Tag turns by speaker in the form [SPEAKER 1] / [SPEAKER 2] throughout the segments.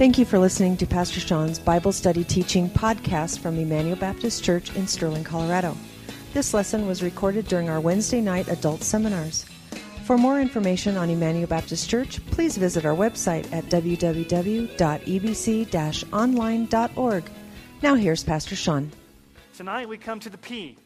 [SPEAKER 1] Thank you for listening to Pastor Sean's Bible Study Teaching podcast from Emmanuel Baptist Church in Sterling, Colorado. This lesson was recorded during our Wednesday night adult seminars. For more information on Emmanuel Baptist Church, please visit our website at www.ebc online.org. Now here's Pastor Sean.
[SPEAKER 2] Tonight we come to the P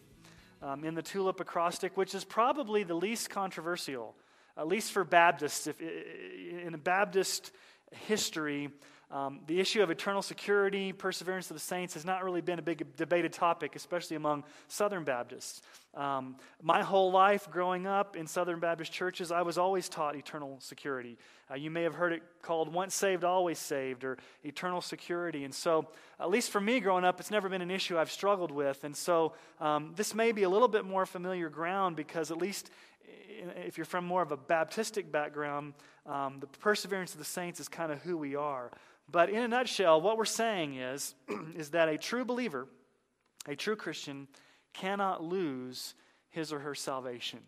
[SPEAKER 2] um, in the tulip acrostic, which is probably the least controversial, at least for Baptists. If, in a Baptist history, um, the issue of eternal security, perseverance of the saints, has not really been a big debated topic, especially among Southern Baptists. Um, my whole life growing up in Southern Baptist churches, I was always taught eternal security. Uh, you may have heard it called once saved, always saved, or eternal security. And so, at least for me growing up, it's never been an issue I've struggled with. And so, um, this may be a little bit more familiar ground because, at least if you're from more of a Baptistic background, um, the perseverance of the saints is kind of who we are. But in a nutshell, what we're saying is, is that a true believer, a true Christian, cannot lose his or her salvation.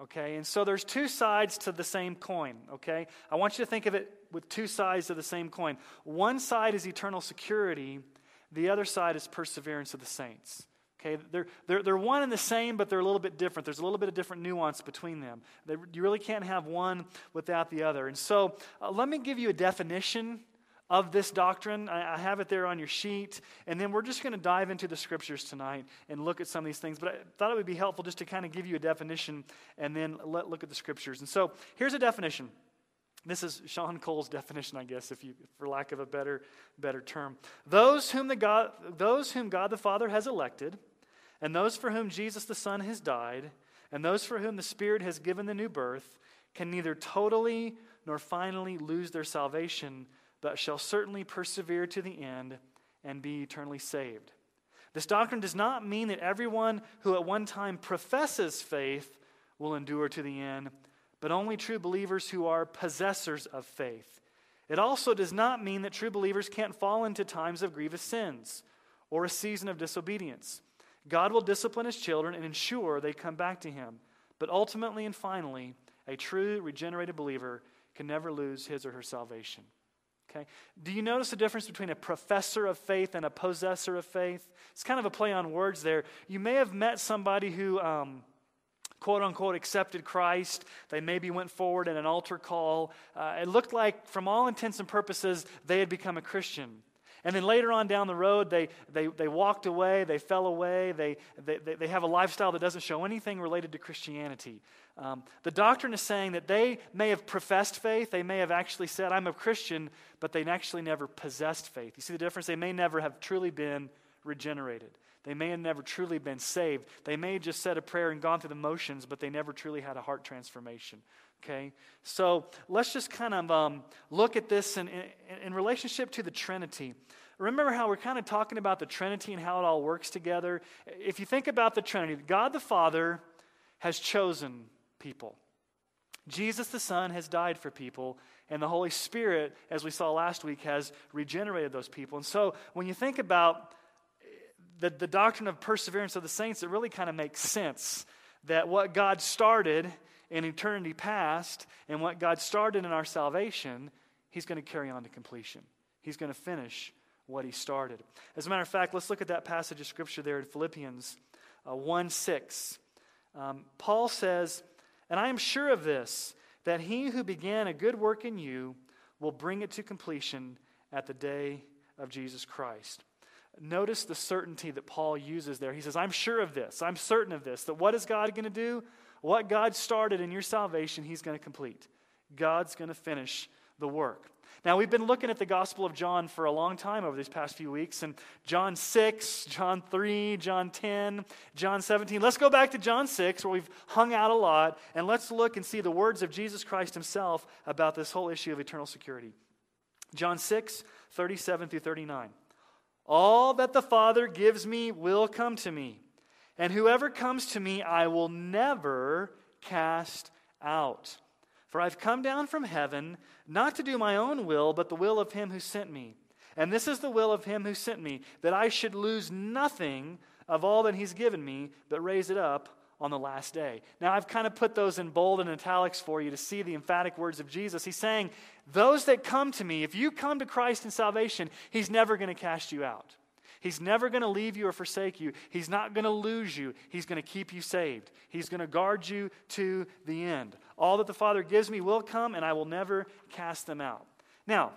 [SPEAKER 2] Okay? And so there's two sides to the same coin. Okay? I want you to think of it with two sides of the same coin. One side is eternal security, the other side is perseverance of the saints. Okay, they're, they're, they're one and the same, but they're a little bit different. There's a little bit of different nuance between them. They, you really can't have one without the other. And so, uh, let me give you a definition of this doctrine. I, I have it there on your sheet. And then we're just going to dive into the scriptures tonight and look at some of these things. But I thought it would be helpful just to kind of give you a definition and then let, look at the scriptures. And so here's a definition. This is Sean Cole's definition, I guess, if you, for lack of a better, better term. Those whom, the God, those whom God the Father has elected, and those for whom Jesus the Son has died, and those for whom the Spirit has given the new birth, can neither totally nor finally lose their salvation, but shall certainly persevere to the end and be eternally saved. This doctrine does not mean that everyone who at one time professes faith will endure to the end, but only true believers who are possessors of faith. It also does not mean that true believers can't fall into times of grievous sins or a season of disobedience. God will discipline his children and ensure they come back to him. But ultimately and finally, a true regenerated believer can never lose his or her salvation. Okay? Do you notice the difference between a professor of faith and a possessor of faith? It's kind of a play on words there. You may have met somebody who, um, quote unquote, accepted Christ. They maybe went forward in an altar call. Uh, it looked like, from all intents and purposes, they had become a Christian. And then later on down the road, they, they, they walked away, they fell away, they, they, they have a lifestyle that doesn't show anything related to Christianity. Um, the doctrine is saying that they may have professed faith, they may have actually said, I'm a Christian, but they actually never possessed faith. You see the difference? They may never have truly been regenerated. They may have never truly been saved. They may have just said a prayer and gone through the motions, but they never truly had a heart transformation. Okay? So let's just kind of um, look at this in, in, in relationship to the Trinity. Remember how we're kind of talking about the Trinity and how it all works together? If you think about the Trinity, God the Father has chosen people. Jesus the Son has died for people, and the Holy Spirit, as we saw last week, has regenerated those people. And so when you think about the, the doctrine of perseverance of the saints, it really kind of makes sense that what God started in eternity past and what God started in our salvation, He's going to carry on to completion. He's going to finish what He started. As a matter of fact, let's look at that passage of Scripture there in Philippians uh, 1 6. Um, Paul says, And I am sure of this, that He who began a good work in you will bring it to completion at the day of Jesus Christ. Notice the certainty that Paul uses there. He says, I'm sure of this. I'm certain of this. That what is God going to do? What God started in your salvation, He's going to complete. God's going to finish the work. Now, we've been looking at the Gospel of John for a long time over these past few weeks, and John 6, John 3, John 10, John 17. Let's go back to John 6, where we've hung out a lot, and let's look and see the words of Jesus Christ himself about this whole issue of eternal security. John 6, 37 through 39. All that the Father gives me will come to me. And whoever comes to me, I will never cast out. For I've come down from heaven not to do my own will, but the will of him who sent me. And this is the will of him who sent me, that I should lose nothing of all that he's given me, but raise it up on the last day. Now, I've kind of put those in bold and italics for you to see the emphatic words of Jesus. He's saying, Those that come to me, if you come to Christ in salvation, He's never going to cast you out. He's never going to leave you or forsake you. He's not going to lose you. He's going to keep you saved. He's going to guard you to the end. All that the Father gives me will come, and I will never cast them out. Now,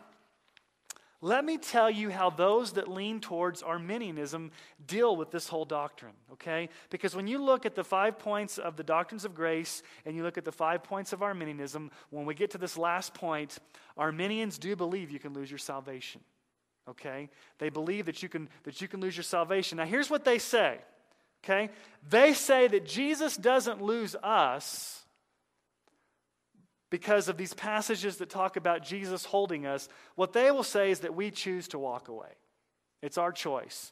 [SPEAKER 2] let me tell you how those that lean towards Arminianism deal with this whole doctrine, okay? Because when you look at the five points of the doctrines of grace and you look at the five points of Arminianism, when we get to this last point, Arminians do believe you can lose your salvation. Okay? They believe that you can that you can lose your salvation. Now here's what they say. Okay? They say that Jesus doesn't lose us because of these passages that talk about Jesus holding us, what they will say is that we choose to walk away. It's our choice.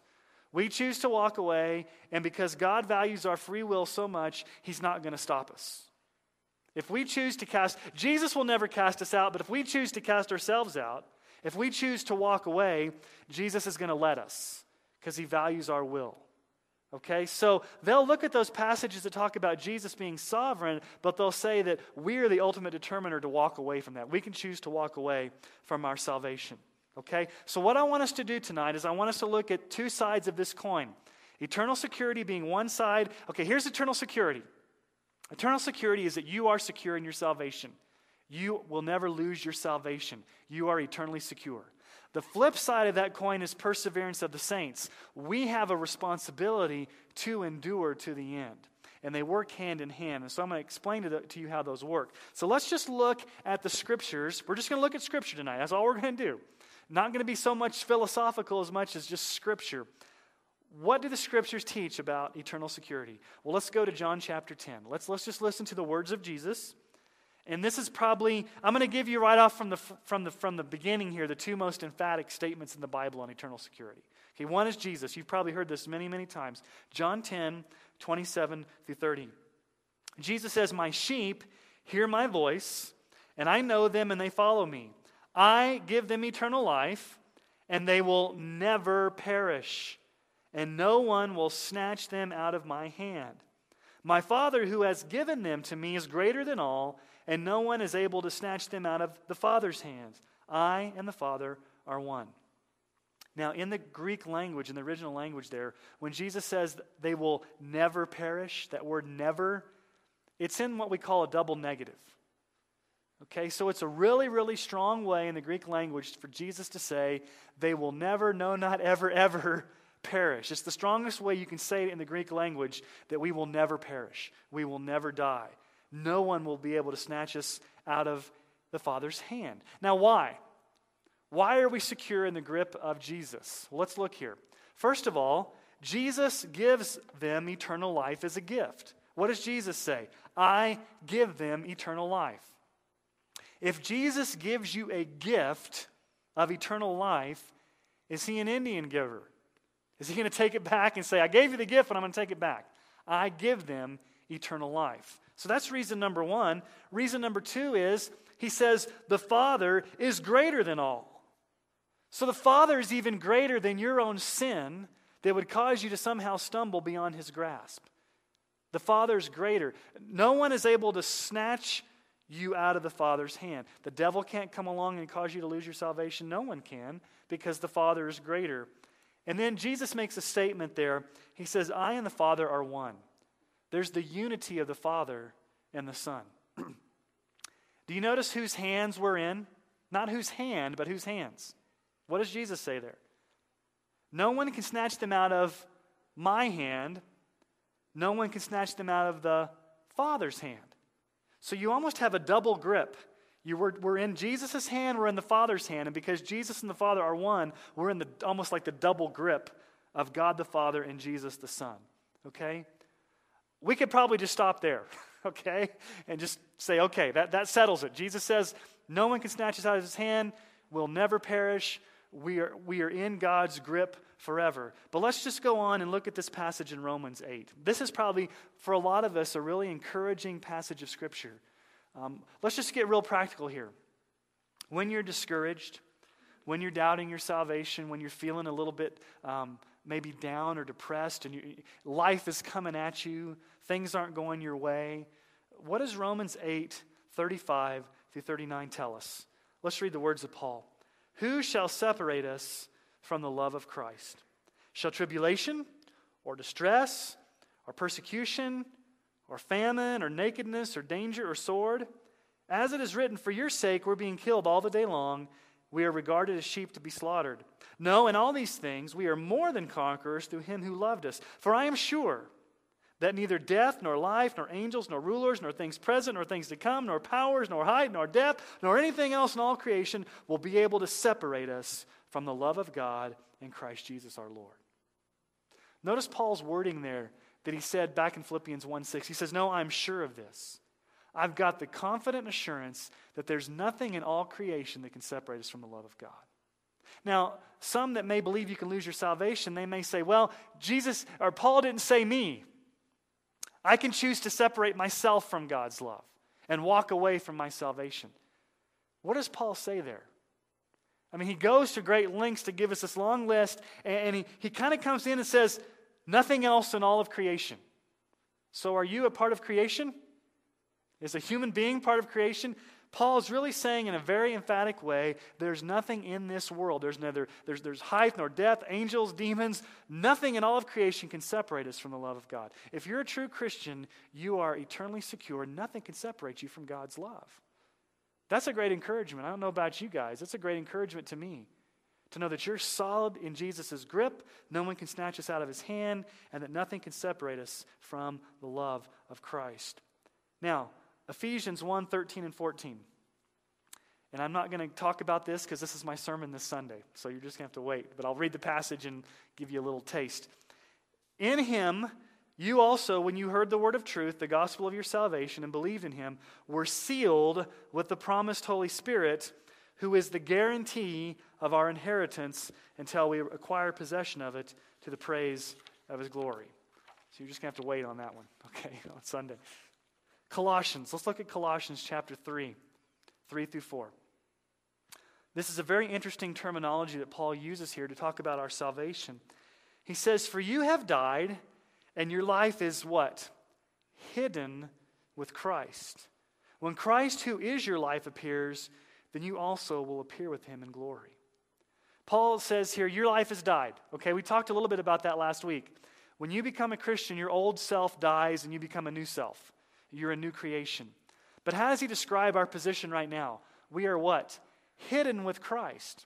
[SPEAKER 2] We choose to walk away, and because God values our free will so much, He's not going to stop us. If we choose to cast, Jesus will never cast us out, but if we choose to cast ourselves out, if we choose to walk away, Jesus is going to let us because He values our will. Okay, so they'll look at those passages that talk about Jesus being sovereign, but they'll say that we are the ultimate determiner to walk away from that. We can choose to walk away from our salvation. Okay, so what I want us to do tonight is I want us to look at two sides of this coin eternal security being one side. Okay, here's eternal security eternal security is that you are secure in your salvation, you will never lose your salvation, you are eternally secure. The flip side of that coin is perseverance of the saints. We have a responsibility to endure to the end. And they work hand in hand. And so I'm going to explain to, the, uh, to you how those work. So let's just look at the scriptures. We're just going to look at scripture tonight. That's all we're going to do. Not going to be so much philosophical as much as just scripture. What do the scriptures teach about eternal security? Well, let's go to John chapter 10. Let's, let's just listen to the words of Jesus. And this is probably, I'm going to give you right off from the, from, the, from the beginning here the two most emphatic statements in the Bible on eternal security. Okay, one is Jesus. You've probably heard this many, many times. John 10, 27 through 30. Jesus says, My sheep hear my voice, and I know them, and they follow me. I give them eternal life, and they will never perish, and no one will snatch them out of my hand. My Father, who has given them to me, is greater than all and no one is able to snatch them out of the Father's hands. I and the Father are one. Now, in the Greek language, in the original language there, when Jesus says they will never perish, that word never, it's in what we call a double negative. Okay, so it's a really, really strong way in the Greek language for Jesus to say, they will never, no, not ever, ever perish. It's the strongest way you can say it in the Greek language that we will never perish. We will never die no one will be able to snatch us out of the Father's hand. Now, why? Why are we secure in the grip of Jesus? Let's look here. First of all, Jesus gives them eternal life as a gift. What does Jesus say? I give them eternal life. If Jesus gives you a gift of eternal life, is he an Indian giver? Is he going to take it back and say, I gave you the gift, but I'm going to take it back? I give them eternal life. So that's reason number one. Reason number two is he says the Father is greater than all. So the Father is even greater than your own sin that would cause you to somehow stumble beyond his grasp. The Father is greater. No one is able to snatch you out of the Father's hand. The devil can't come along and cause you to lose your salvation. No one can because the Father is greater. And then Jesus makes a statement there. He says, I and the Father are one. There's the unity of the Father and the Son. Do you notice whose hands we're in? Not whose hand, but whose hands. What does Jesus say there? No one can snatch them out of my hand. No one can snatch them out of the Father's hand. So you almost have a double grip. You were, we're in Jesus' hand, we're in the Father's hand. And because Jesus and the Father are one, we're in the almost like the double grip of God the Father and Jesus the Son. Okay? We could probably just stop there, okay? And just say, okay, that, that settles it. Jesus says, no one can snatch us out of his hand. We'll never perish. We are, we are in God's grip forever. But let's just go on and look at this passage in Romans 8. This is probably, for a lot of us, a really encouraging passage of Scripture. Um, let's just get real practical here. When you're discouraged, when you're doubting your salvation, when you're feeling a little bit um, maybe down or depressed and you, life is coming at you, things aren't going your way, what does Romans 8 35 through 39 tell us? Let's read the words of Paul. Who shall separate us from the love of Christ? Shall tribulation or distress or persecution or famine or nakedness or danger or sword? As it is written, For your sake we're being killed all the day long. We are regarded as sheep to be slaughtered. No, in all these things we are more than conquerors through him who loved us. For I am sure that neither death, nor life, nor angels, nor rulers, nor things present, nor things to come, nor powers, nor height, nor depth, nor anything else in all creation will be able to separate us from the love of God in Christ Jesus our Lord. Notice Paul's wording there that he said back in Philippians 1 6. He says, No, I'm sure of this. I've got the confident assurance that there's nothing in all creation that can separate us from the love of God. Now, some that may believe you can lose your salvation, they may say, Well, Jesus or Paul didn't say me. I can choose to separate myself from God's love and walk away from my salvation. What does Paul say there? I mean, he goes to great lengths to give us this long list, and he, he kind of comes in and says, Nothing else in all of creation. So, are you a part of creation? Is a human being part of creation? Paul is really saying in a very emphatic way there's nothing in this world. There's neither there's, there's height nor depth, angels, demons, nothing in all of creation can separate us from the love of God. If you're a true Christian, you are eternally secure. Nothing can separate you from God's love. That's a great encouragement. I don't know about you guys. That's a great encouragement to me to know that you're solid in Jesus' grip, no one can snatch us out of his hand, and that nothing can separate us from the love of Christ. Now, Ephesians 1 13 and 14. And I'm not going to talk about this because this is my sermon this Sunday, so you're just going to have to wait. But I'll read the passage and give you a little taste. In him, you also, when you heard the word of truth, the gospel of your salvation, and believed in him, were sealed with the promised Holy Spirit, who is the guarantee of our inheritance until we acquire possession of it to the praise of his glory. So you're just going to have to wait on that one, okay, on Sunday. Colossians. Let's look at Colossians chapter 3, 3 through 4. This is a very interesting terminology that Paul uses here to talk about our salvation. He says, For you have died, and your life is what? Hidden with Christ. When Christ, who is your life, appears, then you also will appear with him in glory. Paul says here, Your life has died. Okay, we talked a little bit about that last week. When you become a Christian, your old self dies and you become a new self. You're a new creation. But how does he describe our position right now? We are what? Hidden with Christ.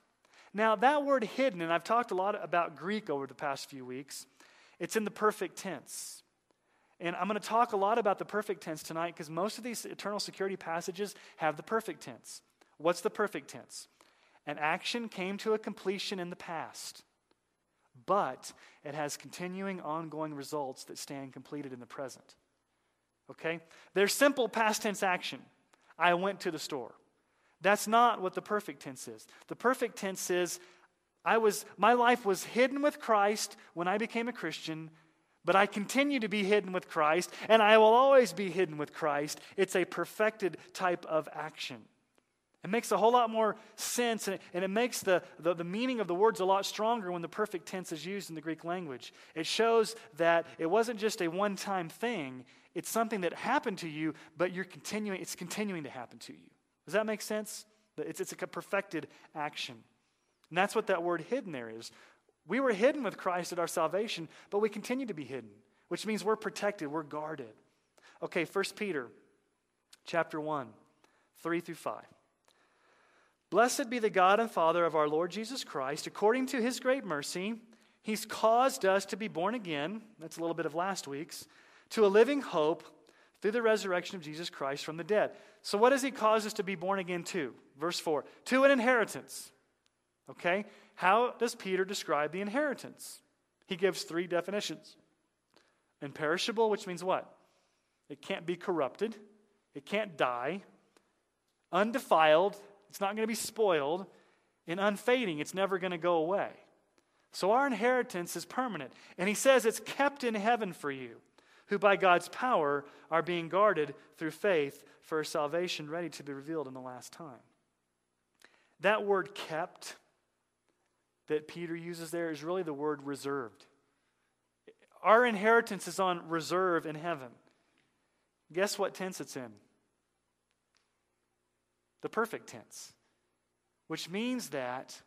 [SPEAKER 2] Now, that word hidden, and I've talked a lot about Greek over the past few weeks, it's in the perfect tense. And I'm going to talk a lot about the perfect tense tonight because most of these eternal security passages have the perfect tense. What's the perfect tense? An action came to a completion in the past, but it has continuing, ongoing results that stand completed in the present. Okay? There's simple past tense action. I went to the store. That's not what the perfect tense is. The perfect tense is I was my life was hidden with Christ when I became a Christian, but I continue to be hidden with Christ and I will always be hidden with Christ. It's a perfected type of action. It makes a whole lot more sense, and it, and it makes the, the, the, meaning of the words a lot stronger when the perfect tense is used in the Greek language. It shows that it wasn't just a one time thing, it's something that happened to you, but you're continuing, it's continuing to happen to you. Does that make sense? It's, it's a perfected action. And that's what that word hidden there is. We were hidden with Christ at our salvation, but we continue to be hidden, which means we're protected, we're guarded. Okay, 1 Peter chapter 1, 3 through 5. Blessed be the God and Father of our Lord Jesus Christ. According to his great mercy, he's caused us to be born again. That's a little bit of last week's. To a living hope through the resurrection of Jesus Christ from the dead. So, what does he cause us to be born again to? Verse 4 To an inheritance. Okay? How does Peter describe the inheritance? He gives three definitions imperishable, which means what? It can't be corrupted, it can't die, undefiled, it's not going to be spoiled. And unfading, it's never going to go away. So our inheritance is permanent. And he says it's kept in heaven for you, who by God's power are being guarded through faith for salvation ready to be revealed in the last time. That word kept that Peter uses there is really the word reserved. Our inheritance is on reserve in heaven. Guess what tense it's in? The perfect tense. Which means that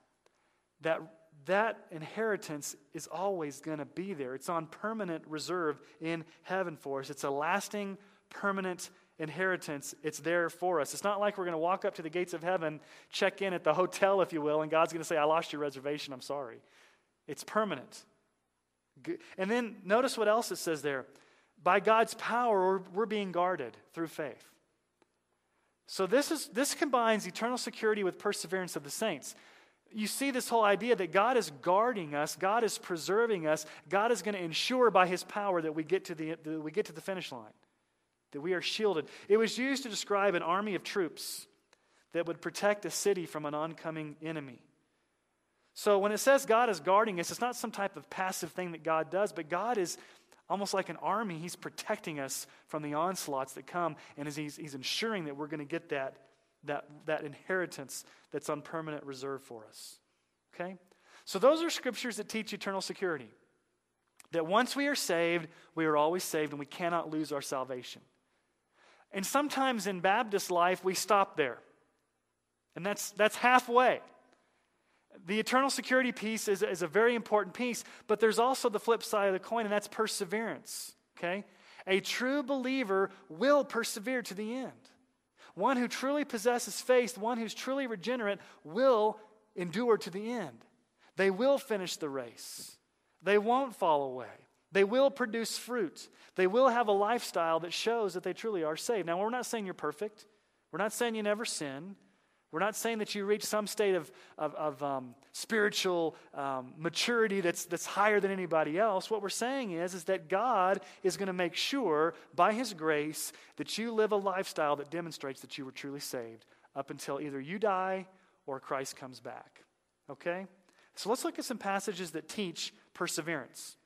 [SPEAKER 2] that, that inheritance is always going to be there. It's on permanent reserve in heaven for us. It's a lasting, permanent inheritance. It's there for us. It's not like we're going to walk up to the gates of heaven, check in at the hotel, if you will, and God's going to say, I lost your reservation. I'm sorry. It's permanent. And then notice what else it says there. By God's power, we're being guarded through faith. So this, is, this combines eternal security with perseverance of the saints. You see this whole idea that God is guarding us, God is preserving us, God is going to ensure by his power that we get to the, that we get to the finish line, that we are shielded. It was used to describe an army of troops that would protect a city from an oncoming enemy. So when it says God is guarding us, it's not some type of passive thing that God does, but God is almost like an army. He's protecting us from the onslaughts that come, and he's, he's ensuring that we're going to get that, that, that inheritance that's on permanent reserve for us. Okay? So those are scriptures that teach eternal security. That once we are saved, we are always saved, and we cannot lose our salvation. And sometimes in Baptist life, we stop there. And that's, that's halfway. The eternal security piece is, is a very important piece, but there's also the flip side of the coin, and that's perseverance. Okay? A true believer will persevere to the end. One who truly possesses faith, one who's truly regenerate, will endure to the end. They will finish the race. They won't fall away. They will produce fruit. They will have a lifestyle that shows that they truly are saved. Now, we're not saying you're perfect. We're not saying you never sin. We're not saying that you reach some state of, of, of um, spiritual um, maturity that's, that's higher than anybody else. What we're saying is, is that God is going to make sure, by His grace, that you live a lifestyle that demonstrates that you were truly saved up until either you die or Christ comes back. Okay? So let's look at some passages that teach perseverance.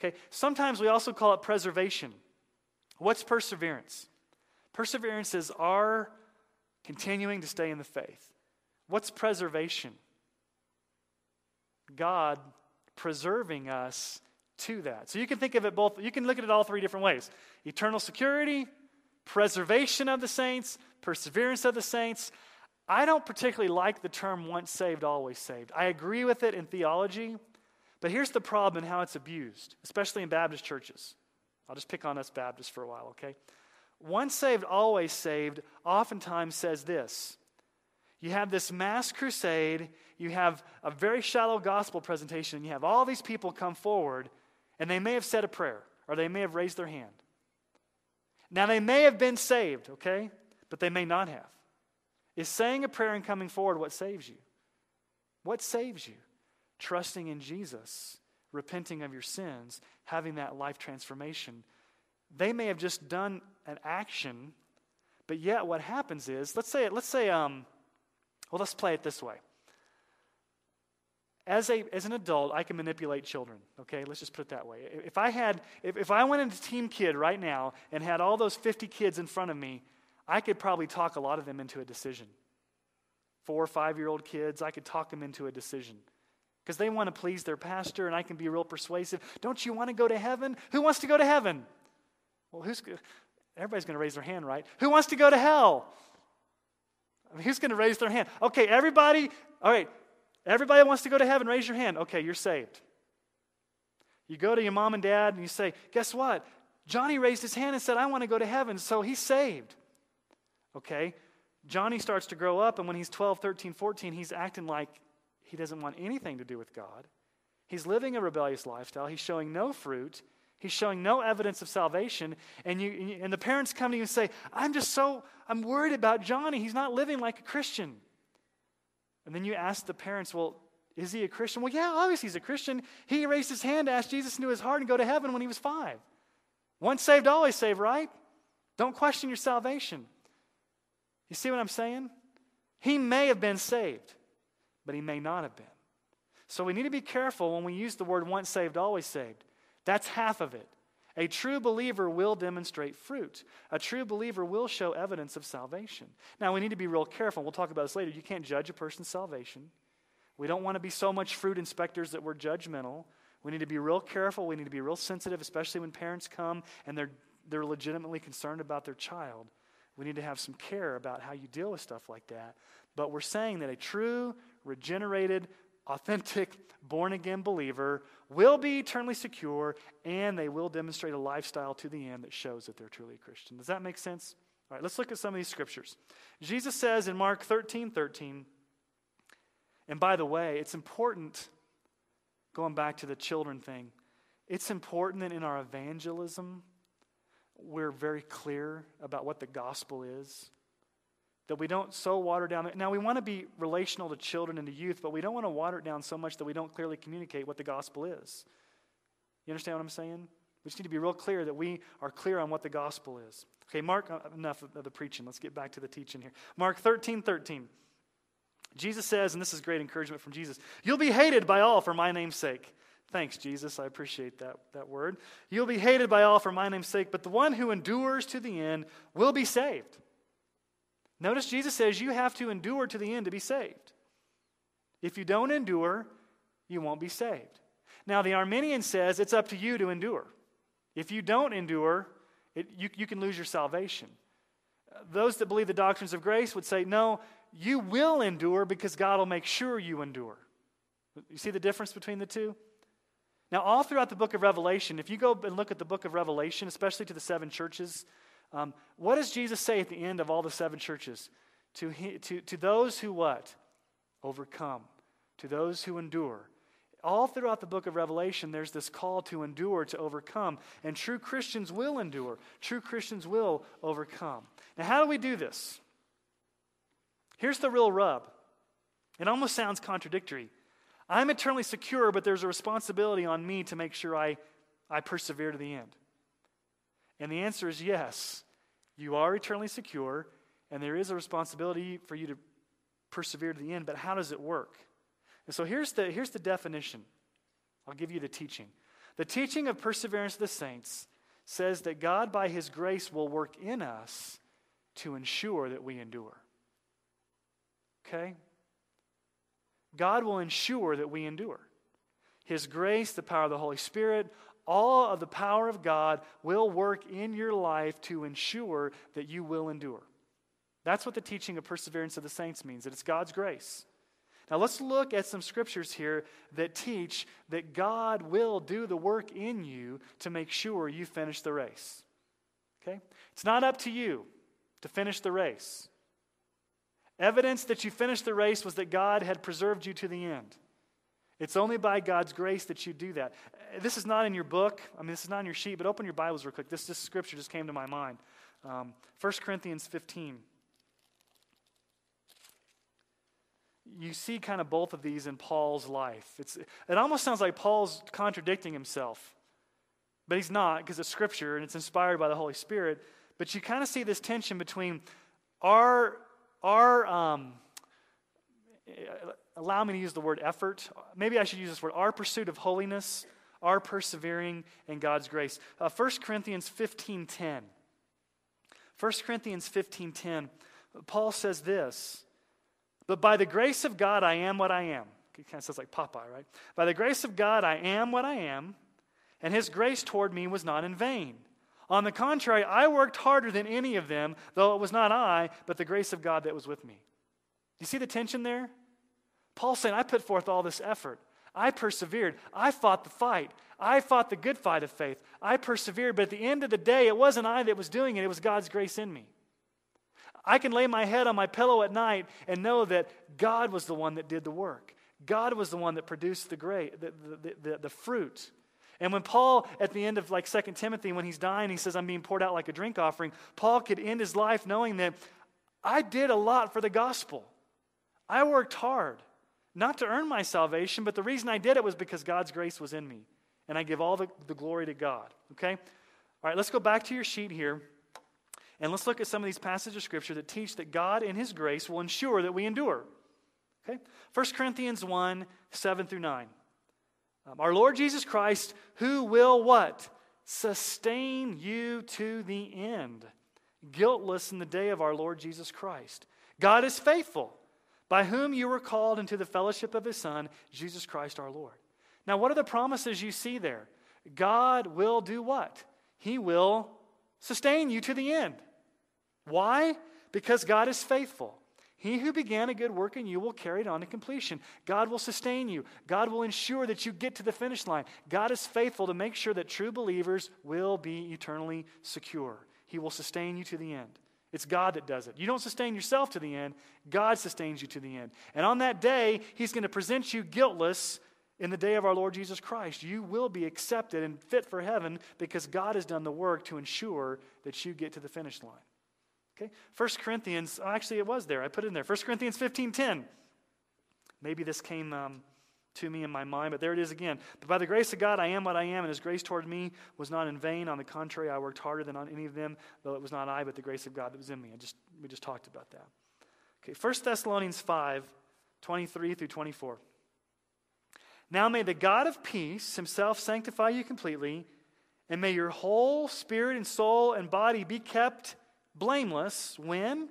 [SPEAKER 2] Okay? Sometimes we also call it preservation. What's perseverance? Perseverance is our continuing to stay in the faith. What's preservation? God preserving us to that. So you can think of it both, you can look at it all three different ways eternal security, preservation of the saints, perseverance of the saints. I don't particularly like the term once saved, always saved. I agree with it in theology, but here's the problem in how it's abused, especially in Baptist churches. I'll just pick on us Baptists for a while, okay? Once saved, always saved oftentimes says this you have this mass crusade, you have a very shallow gospel presentation, and you have all these people come forward, and they may have said a prayer, or they may have raised their hand. Now, they may have been saved, okay? But they may not have. Is saying a prayer and coming forward what saves you? What saves you? Trusting in Jesus, repenting of your sins, having that life transformation. They may have just done an action, but yet what happens is, let's say, let's say, um, well, let's play it this way. As, a, as an adult, I can manipulate children, okay? Let's just put it that way. If I had, if, if I went into Team Kid right now and had all those 50 kids in front of me, I could probably talk a lot of them into a decision. Four or five year old kids, I could talk them into a decision because they want to please their pastor and I can be real persuasive. Don't you want to go to heaven? Who wants to go to heaven? Well, who's everybody's going to raise their hand, right? Who wants to go to hell? I mean, who's going to raise their hand? Okay, everybody. All right, everybody wants to go to heaven. Raise your hand. Okay, you're saved. You go to your mom and dad and you say, "Guess what? Johnny raised his hand and said, "I want to go to heaven," so he's saved." Okay, Johnny starts to grow up, and when he's 12, 13, 14, he's acting like he doesn't want anything to do with God. He's living a rebellious lifestyle. He's showing no fruit. He's showing no evidence of salvation. And, you, and the parents come to you and say, I'm just so, I'm worried about Johnny. He's not living like a Christian. And then you ask the parents, well, is he a Christian? Well, yeah, obviously he's a Christian. He raised his hand to ask Jesus into his heart and go to heaven when he was five. Once saved, always saved, right? Don't question your salvation. You see what I'm saying? He may have been saved, but he may not have been. So we need to be careful when we use the word once saved, always saved. That's half of it. A true believer will demonstrate fruit. A true believer will show evidence of salvation. Now, we need to be real careful. We'll talk about this later. You can't judge a person's salvation. We don't want to be so much fruit inspectors that we're judgmental. We need to be real careful. We need to be real sensitive, especially when parents come and they're, they're legitimately concerned about their child. We need to have some care about how you deal with stuff like that. But we're saying that a true, regenerated, authentic, born again believer will be eternally secure and they will demonstrate a lifestyle to the end that shows that they're truly a Christian. Does that make sense? All right, let's look at some of these scriptures. Jesus says in Mark 13 13, and by the way, it's important, going back to the children thing, it's important that in our evangelism, we're very clear about what the gospel is. That we don't so water down. Now, we want to be relational to children and to youth, but we don't want to water it down so much that we don't clearly communicate what the gospel is. You understand what I'm saying? We just need to be real clear that we are clear on what the gospel is. Okay, Mark, uh, enough of the preaching. Let's get back to the teaching here. Mark 13 13. Jesus says, and this is great encouragement from Jesus, you'll be hated by all for my name's sake. Thanks, Jesus. I appreciate that, that word. You'll be hated by all for my name's sake, but the one who endures to the end will be saved. Notice Jesus says you have to endure to the end to be saved. If you don't endure, you won't be saved. Now, the Arminian says it's up to you to endure. If you don't endure, it, you, you can lose your salvation. Those that believe the doctrines of grace would say, no, you will endure because God will make sure you endure. You see the difference between the two? Now, all throughout the book of Revelation, if you go and look at the book of Revelation, especially to the seven churches, um, what does Jesus say at the end of all the seven churches? To, he, to, to those who what? Overcome. To those who endure. All throughout the book of Revelation, there's this call to endure, to overcome. And true Christians will endure. True Christians will overcome. Now, how do we do this? Here's the real rub. It almost sounds contradictory. I'm eternally secure, but there's a responsibility on me to make sure I, I persevere to the end. And the answer is yes. You are eternally secure, and there is a responsibility for you to persevere to the end, but how does it work? And so here's the, here's the definition. I'll give you the teaching. The teaching of perseverance of the saints says that God, by his grace, will work in us to ensure that we endure. Okay? God will ensure that we endure. His grace, the power of the Holy Spirit, all of the power of God will work in your life to ensure that you will endure. That's what the teaching of perseverance of the saints means, that it's God's grace. Now let's look at some scriptures here that teach that God will do the work in you to make sure you finish the race. Okay? It's not up to you to finish the race. Evidence that you finished the race was that God had preserved you to the end. It's only by God's grace that you do that. This is not in your book. I mean, this is not in your sheet, but open your Bibles real quick. This, this scripture just came to my mind. Um, 1 Corinthians 15. You see kind of both of these in Paul's life. It's, it almost sounds like Paul's contradicting himself, but he's not because it's scripture and it's inspired by the Holy Spirit. But you kind of see this tension between our, our um, allow me to use the word effort. Maybe I should use this word our pursuit of holiness, our persevering in God's grace. Uh, 1 Corinthians 15:10. 1 Corinthians 15:10. Paul says this, but by the grace of God I am what I am. It kind of sounds like Popeye, right? By the grace of God I am what I am, and his grace toward me was not in vain. On the contrary, I worked harder than any of them, though it was not I, but the grace of God that was with me. You see the tension there? Paul's saying, I put forth all this effort. I persevered. I fought the fight. I fought the good fight of faith. I persevered, but at the end of the day, it wasn't I that was doing it, it was God's grace in me. I can lay my head on my pillow at night and know that God was the one that did the work. God was the one that produced the great, the, the, the, the fruit. And when Paul, at the end of like Second Timothy, when he's dying, he says, I'm being poured out like a drink offering, Paul could end his life knowing that I did a lot for the gospel. I worked hard not to earn my salvation, but the reason I did it was because God's grace was in me. And I give all the, the glory to God. Okay? All right, let's go back to your sheet here. And let's look at some of these passages of Scripture that teach that God, in His grace, will ensure that we endure. Okay? 1 Corinthians 1 7 through 9. Um, our Lord Jesus Christ, who will what? Sustain you to the end, guiltless in the day of our Lord Jesus Christ. God is faithful by whom you were called into the fellowship of his Son, Jesus Christ our Lord. Now, what are the promises you see there? God will do what? He will sustain you to the end. Why? Because God is faithful. He who began a good work in you will carry it on to completion. God will sustain you. God will ensure that you get to the finish line. God is faithful to make sure that true believers will be eternally secure. He will sustain you to the end. It's God that does it. You don't sustain yourself to the end, God sustains you to the end. And on that day, He's going to present you guiltless in the day of our Lord Jesus Christ. You will be accepted and fit for heaven because God has done the work to ensure that you get to the finish line. Okay? 1 Corinthians, actually, it was there. I put it in there. 1 Corinthians 15 10. Maybe this came. Um, to me in my mind, but there it is again. But by the grace of God, I am what I am, and his grace toward me was not in vain. On the contrary, I worked harder than on any of them, though it was not I, but the grace of God that was in me. I just, we just talked about that. Okay, 1 Thessalonians 5 23 through 24. Now may the God of peace himself sanctify you completely, and may your whole spirit and soul and body be kept blameless when,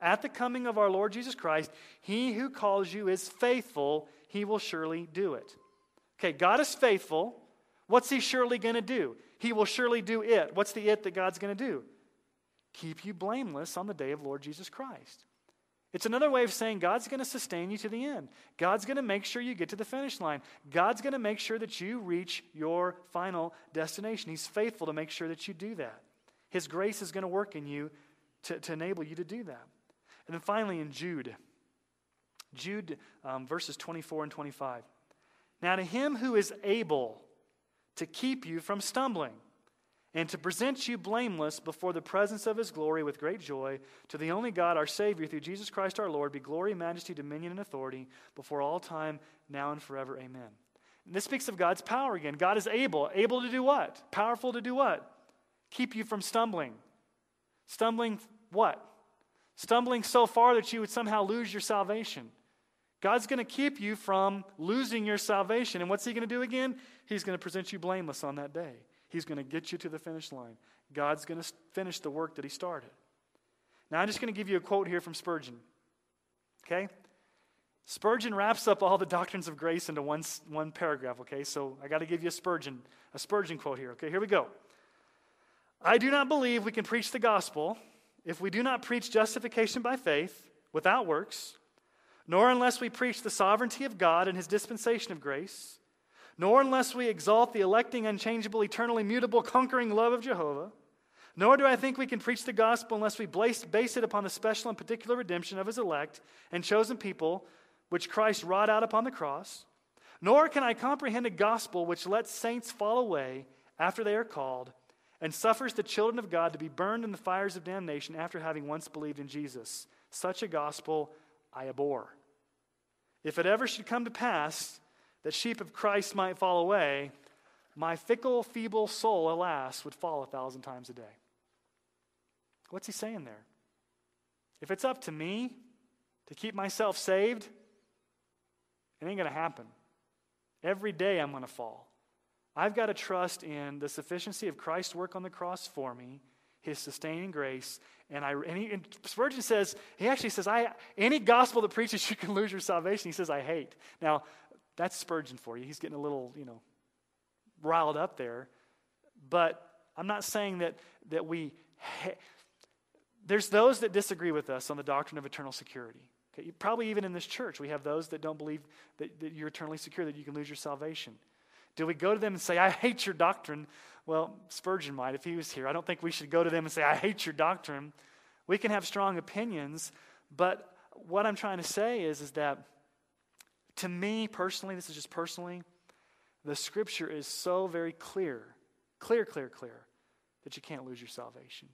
[SPEAKER 2] at the coming of our Lord Jesus Christ, he who calls you is faithful he will surely do it. Okay, God is faithful. What's he surely going to do? He will surely do it. What's the it that God's going to do? Keep you blameless on the day of Lord Jesus Christ. It's another way of saying God's going to sustain you to the end. God's going to make sure you get to the finish line. God's going to make sure that you reach your final destination. He's faithful to make sure that you do that. His grace is going to work in you to, to enable you to do that. And then finally, in Jude, Jude, um, verses 24 and 25. Now, to him who is able to keep you from stumbling and to present you blameless before the presence of his glory with great joy, to the only God, our Savior, through Jesus Christ our Lord, be glory, majesty, dominion, and authority before all time, now and forever. Amen. And this speaks of God's power again. God is able. Able to do what? Powerful to do what? Keep you from stumbling. Stumbling what? Stumbling so far that you would somehow lose your salvation. God's going to keep you from losing your salvation. And what's He going to do again? He's going to present you blameless on that day. He's going to get you to the finish line. God's going to finish the work that He started. Now, I'm just going to give you a quote here from Spurgeon. Okay? Spurgeon wraps up all the doctrines of grace into one, one paragraph, okay? So I got to give you a Spurgeon, a Spurgeon quote here, okay? Here we go. I do not believe we can preach the gospel if we do not preach justification by faith without works nor unless we preach the sovereignty of God and his dispensation of grace, nor unless we exalt the electing, unchangeable, eternally mutable, conquering love of Jehovah, nor do I think we can preach the gospel unless we base it upon the special and particular redemption of his elect and chosen people, which Christ wrought out upon the cross. Nor can I comprehend a gospel which lets saints fall away after they are called and suffers the children of God to be burned in the fires of damnation after having once believed in Jesus. Such a gospel I abhor. If it ever should come to pass that sheep of Christ might fall away, my fickle, feeble soul, alas, would fall a thousand times a day. What's he saying there? If it's up to me to keep myself saved, it ain't going to happen. Every day I'm going to fall. I've got to trust in the sufficiency of Christ's work on the cross for me his sustaining grace. And, I, and, he, and Spurgeon says, he actually says, I, any gospel that preaches you can lose your salvation, he says, I hate. Now, that's Spurgeon for you. He's getting a little, you know, riled up there. But I'm not saying that, that we, ha- there's those that disagree with us on the doctrine of eternal security. Okay? Probably even in this church, we have those that don't believe that, that you're eternally secure, that you can lose your salvation. Do we go to them and say, I hate your doctrine? Well, Spurgeon might if he was here. I don't think we should go to them and say, I hate your doctrine. We can have strong opinions, but what I'm trying to say is, is that to me personally, this is just personally, the scripture is so very clear, clear, clear, clear, that you can't lose your salvation.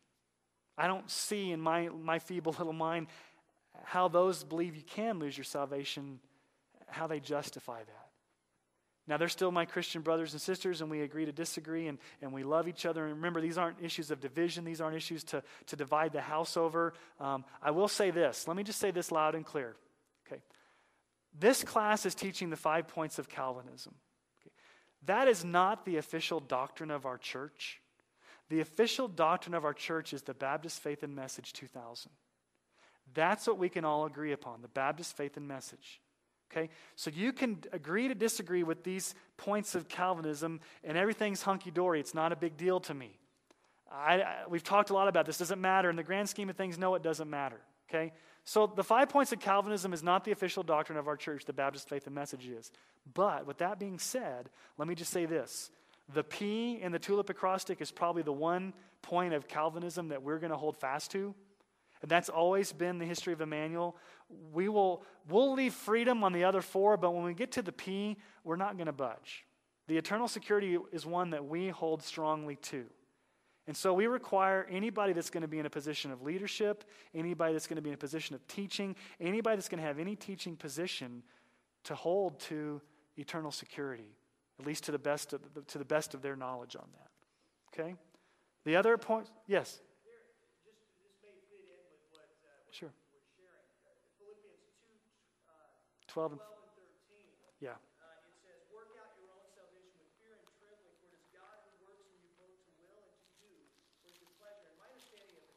[SPEAKER 2] I don't see in my, my feeble little mind how those believe you can lose your salvation, how they justify that. Now, they're still my Christian brothers and sisters, and we agree to disagree, and, and we love each other. And remember, these aren't issues of division, these aren't issues to, to divide the house over. Um, I will say this. Let me just say this loud and clear. Okay. This class is teaching the five points of Calvinism. Okay. That is not the official doctrine of our church. The official doctrine of our church is the Baptist Faith and Message 2000. That's what we can all agree upon the Baptist faith and message. Okay? So you can agree to disagree with these points of Calvinism, and everything's hunky dory. It's not a big deal to me. I, I, we've talked a lot about this. Doesn't matter. In the grand scheme of things, no, it doesn't matter. Okay? So the five points of Calvinism is not the official doctrine of our church, the Baptist faith and message is. But with that being said, let me just say this. The P in the tulip acrostic is probably the one point of Calvinism that we're going to hold fast to. And that's always been the history of Emmanuel. We will we'll leave freedom on the other four, but when we get to the P, we're not going to budge. The eternal security is one that we hold strongly to. And so we require anybody that's going to be in a position of leadership, anybody that's going to be in a position of teaching, anybody that's going to have any teaching position to hold to eternal security, at least to the best of, to the best of their knowledge on that. Okay? The other point, yes? Sure. 12 and 13. Yeah.
[SPEAKER 3] Mm-hmm. to work out your own salvation with fear and trembling, for it is God who works in you both to will and to do with His pleasure. And my understanding of the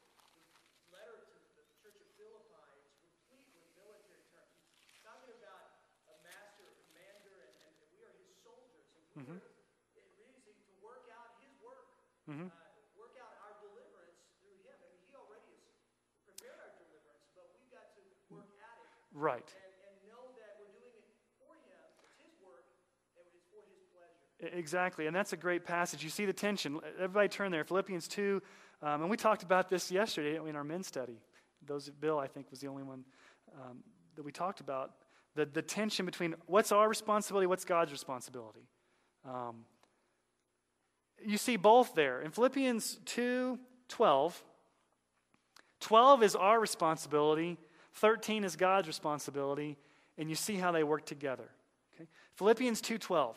[SPEAKER 3] letter to the Church of Philippi is complete with military terms. Talking about a master, commander, and we are his soldiers. And we are it to work, mm-hmm. uh, work out our deliverance through Him. I mean, He already has prepared our deliverance, but we've got to work at it.
[SPEAKER 2] Right.
[SPEAKER 3] And, and know that we're doing it for Him. It's His work, and it's for His pleasure.
[SPEAKER 2] Exactly, and that's a great passage. You see the tension. Everybody turn there. Philippians 2, um, and we talked about this yesterday in our men's study. Those, Bill, I think, was the only one um, that we talked about. The, the tension between what's our responsibility, what's God's responsibility. Um, you see both there. In Philippians 2 12, 12 is our responsibility, 13 is God's responsibility, and you see how they work together. Okay? Philippians 2:12.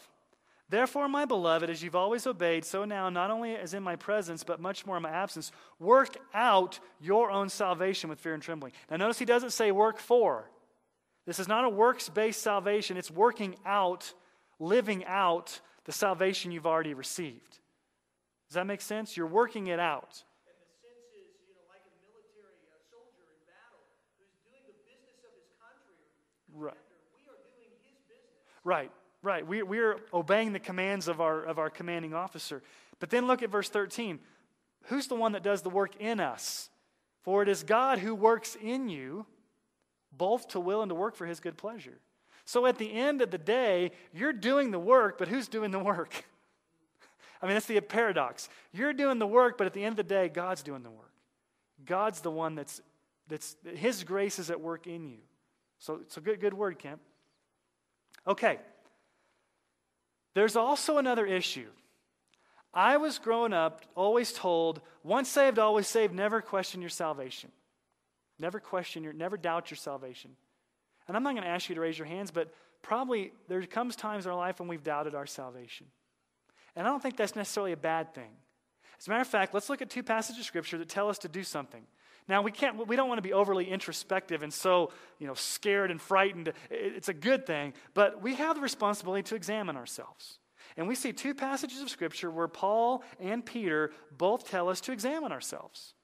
[SPEAKER 2] Therefore, my beloved, as you've always obeyed, so now, not only as in my presence, but much more in my absence, work out your own salvation with fear and trembling. Now, notice he doesn't say work for. This is not a works based salvation, it's working out, living out the salvation you've already received. Does that make sense? You're working it out.
[SPEAKER 3] Right.
[SPEAKER 2] Right, right. We, we're obeying the commands of our, of our commanding officer. But then look at verse 13. Who's the one that does the work in us? For it is God who works in you, both to will and to work for his good pleasure. So at the end of the day, you're doing the work, but who's doing the work? I mean, that's the paradox. You're doing the work, but at the end of the day, God's doing the work. God's the one that's, that's His grace is at work in you. So it's a good, good word, Kemp. Okay. There's also another issue. I was growing up always told, once saved, always saved, never question your salvation. Never question your, never doubt your salvation. And I'm not going to ask you to raise your hands, but probably there comes times in our life when we've doubted our salvation. And I don't think that's necessarily a bad thing. As a matter of fact, let's look at two passages of scripture that tell us to do something. Now we can't we don't want to be overly introspective and so, you know, scared and frightened. It's a good thing, but we have the responsibility to examine ourselves. And we see two passages of scripture where Paul and Peter both tell us to examine ourselves.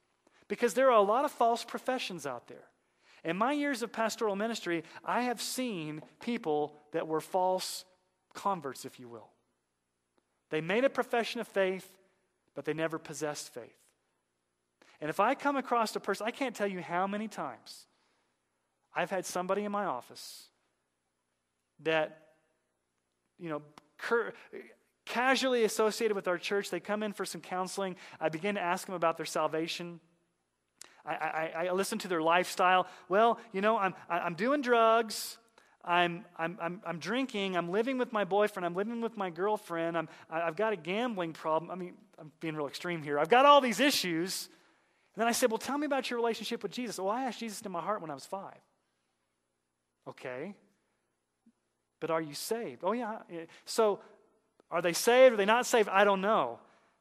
[SPEAKER 2] Because there are a lot of false professions out there. In my years of pastoral ministry, I have seen people that were false converts, if you will. They made a profession of faith, but they never possessed faith. And if I come across a person, I can't tell you how many times I've had somebody in my office that, you know, cur- casually associated with our church, they come in for some counseling. I begin to ask them about their salvation. I, I, I listen to their lifestyle. Well, you know, I'm, I'm doing drugs. I'm, I'm, I'm, I'm drinking. I'm living with my boyfriend. I'm living with my girlfriend. I'm, I've got a gambling problem. I mean, I'm being real extreme here. I've got all these issues. And then I said, Well, tell me about your relationship with Jesus. Well, I asked Jesus into my heart when I was five. Okay. But are you saved? Oh, yeah. So, are they saved? Are they not saved? I don't know.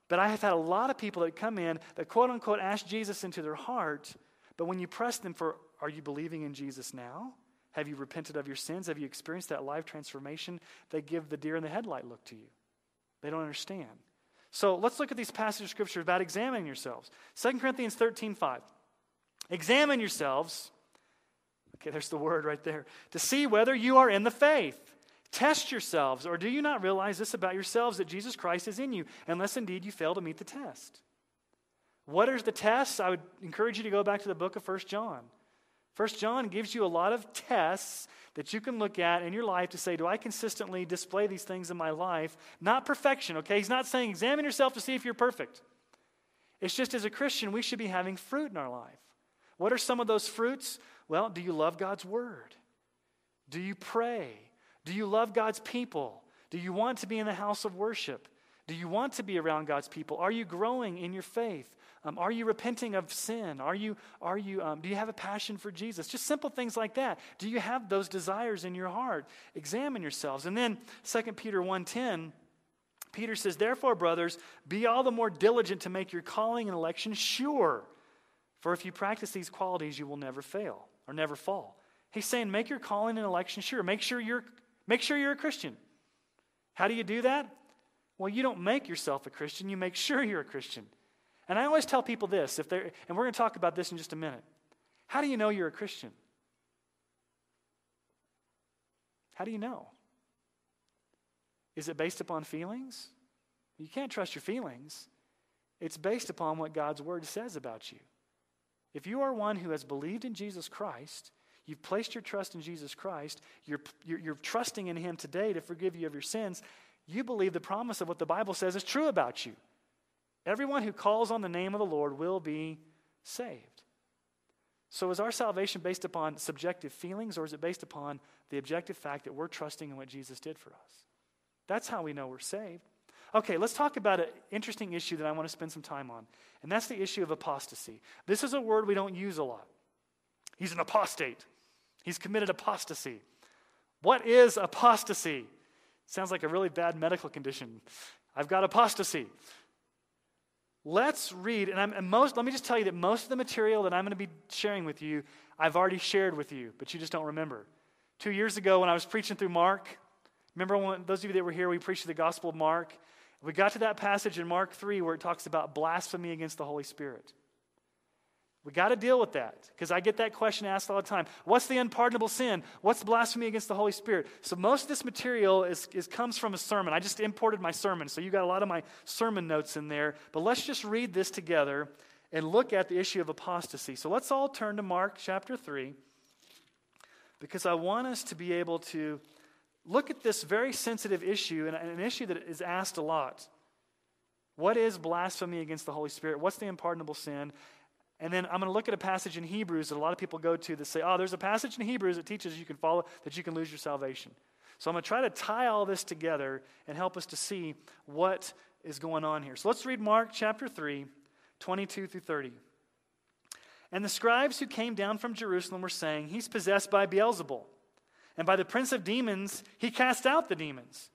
[SPEAKER 2] But I have had a lot of people that come in that quote unquote ask Jesus into their heart, but when you press them for, are you believing in Jesus now? Have you repented of your sins? Have you experienced that life transformation? They give the deer in the headlight look to you. They don't understand. So let's look at these passages of scripture about examining yourselves. 2 Corinthians 13 5. Examine yourselves Okay, there's the word right there. To see whether you are in the faith. Test yourselves, or do you not realize this about yourselves that Jesus Christ is in you, unless indeed you fail to meet the test? What are the tests? I would encourage you to go back to the book of 1 John. 1 John gives you a lot of tests that you can look at in your life to say, Do I consistently display these things in my life? Not perfection, okay? He's not saying examine yourself to see if you're perfect. It's just as a Christian, we should be having fruit in our life. What are some of those fruits? Well, do you love God's word? Do you pray? Do you love God's people? Do you want to be in the house of worship? Do you want to be around God's people? Are you growing in your faith? Um, are you repenting of sin? Are you, are you, um, do you have a passion for Jesus? Just simple things like that. Do you have those desires in your heart? Examine yourselves. And then 2 Peter 1.10, Peter says, Therefore, brothers, be all the more diligent to make your calling and election sure. For if you practice these qualities, you will never fail or never fall. He's saying, make your calling and election sure. Make sure you're, make sure you're a Christian. How do you do that? Well, you don't make yourself a Christian, you make sure you're a Christian. And I always tell people this, if they're, and we're going to talk about this in just a minute. How do you know you're a Christian? How do you know? Is it based upon feelings? You can't trust your feelings. It's based upon what God's word says about you. If you are one who has believed in Jesus Christ, you've placed your trust in Jesus Christ, you're, you're, you're, trusting in Him today to forgive you of your sins, you believe the promise of what the Bible says is true about you. Everyone who calls on the name of the Lord will be saved. So, is our salvation based upon subjective feelings, or is it based upon the objective fact that we're trusting in what Jesus did for us? That's how we know we're saved. Okay, let's talk about an interesting issue that I want to spend some time on, and that's the issue of apostasy. This is a word we don't use a lot. He's an apostate, he's committed apostasy. What is apostasy? Sounds like a really bad medical condition. I've got apostasy. Let's read, and, I'm, and most, let me just tell you that most of the material that I'm going to be sharing with you, I've already shared with you, but you just don't remember. Two years ago, when I was preaching through Mark, remember when those of you that were here, we preached the Gospel of Mark. We got to that passage in Mark 3 where it talks about blasphemy against the Holy Spirit. We got to deal with that because I get that question asked all the time. What's the unpardonable sin? What's blasphemy against the Holy Spirit? So most of this material is, is comes from a sermon. I just imported my sermon, so you got a lot of my sermon notes in there. But let's just read this together and look at the issue of apostasy. So let's all turn to Mark chapter 3 because I want us to be able to look at this very sensitive issue and an issue that is asked a lot. What is blasphemy against the Holy Spirit? What's the unpardonable sin? And then I'm going to look at a passage in Hebrews that a lot of people go to that say, oh, there's a passage in Hebrews that teaches you can follow, that you can lose your salvation. So I'm going to try to tie all this together and help us to see what is going on here. So let's read Mark chapter 3, 22 through 30. And the scribes who came down from Jerusalem were saying, He's possessed by Beelzebul, and by the prince of demons he cast out the demons.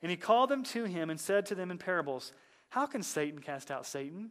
[SPEAKER 2] And he called them to him and said to them in parables, How can Satan cast out Satan?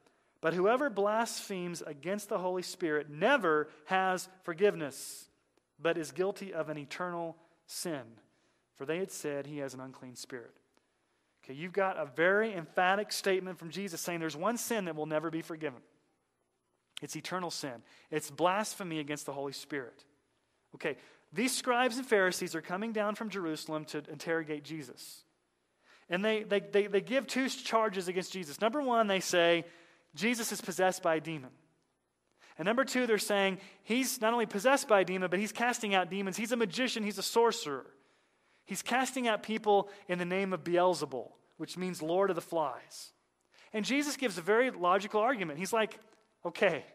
[SPEAKER 2] But whoever blasphemes against the Holy Spirit never has forgiveness, but is guilty of an eternal sin. For they had said he has an unclean spirit. Okay, you've got a very emphatic statement from Jesus saying there's one sin that will never be forgiven. It's eternal sin. It's blasphemy against the Holy Spirit. Okay, these scribes and Pharisees are coming down from Jerusalem to interrogate Jesus. And they, they, they, they give two charges against Jesus. Number one, they say, Jesus is possessed by a demon. And number two, they're saying he's not only possessed by a demon, but he's casting out demons. He's a magician, he's a sorcerer. He's casting out people in the name of Beelzebul, which means Lord of the Flies. And Jesus gives a very logical argument. He's like, okay,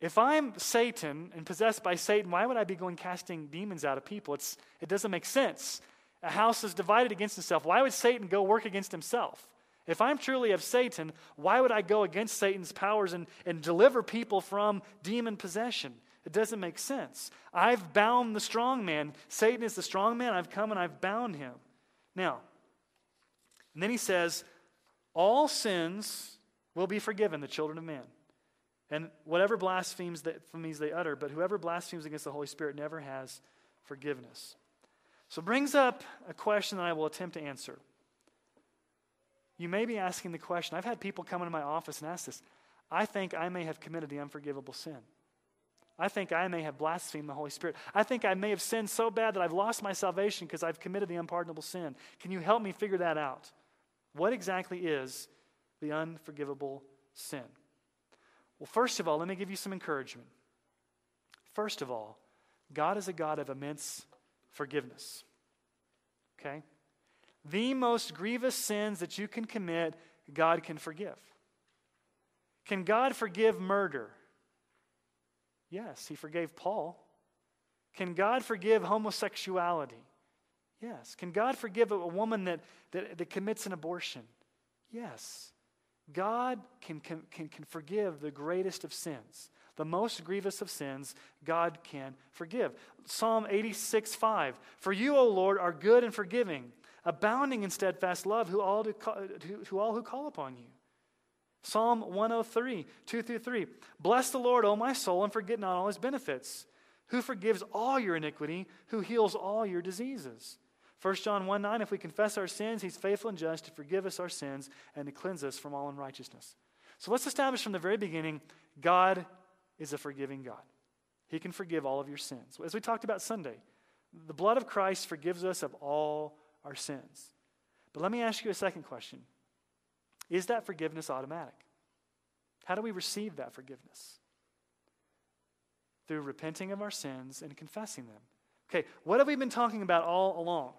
[SPEAKER 2] if I'm Satan and possessed by Satan, why would I be going casting demons out of people? It's, it doesn't make sense. A house is divided against itself. Why would Satan go work against himself? If I'm truly of Satan, why would I go against Satan's powers and, and deliver people from demon possession? It doesn't make sense. I've bound the strong man. Satan is the strong man. I've come and I've bound him. Now, and then he says, All sins will be forgiven the children of man. And whatever blasphemies they, they utter, but whoever blasphemes against the Holy Spirit never has forgiveness. So brings up a question that I will attempt to answer. You may be asking the question I've had people come into my office and ask this I think I may have committed the unforgivable sin. I think I may have blasphemed the Holy Spirit. I think I may have sinned so bad that I've lost my salvation because I've committed the unpardonable sin. Can you help me figure that out? What exactly is the unforgivable sin? Well, first of all, let me give you some encouragement. First of all, God is a God of immense forgiveness. Okay? The most grievous sins that you can commit, God can forgive. Can God forgive murder? Yes, He forgave Paul. Can God forgive homosexuality? Yes. Can God forgive a woman that, that, that commits an abortion? Yes. God can, can, can, can forgive the greatest of sins. The most grievous of sins, God can forgive. Psalm 86, 5. For you, O Lord, are good and forgiving, abounding in steadfast love, who all, who all who call upon you. Psalm 103, 2 through 3. Bless the Lord, O my soul, and forget not all his benefits, who forgives all your iniquity, who heals all your diseases 1 John 1 9, if we confess our sins, he's faithful and just to forgive us our sins and to cleanse us from all unrighteousness. So let's establish from the very beginning God is a forgiving God. He can forgive all of your sins. As we talked about Sunday, the blood of Christ forgives us of all our sins. But let me ask you a second question Is that forgiveness automatic? How do we receive that forgiveness? Through repenting of our sins and confessing them. Okay, what have we been talking about all along?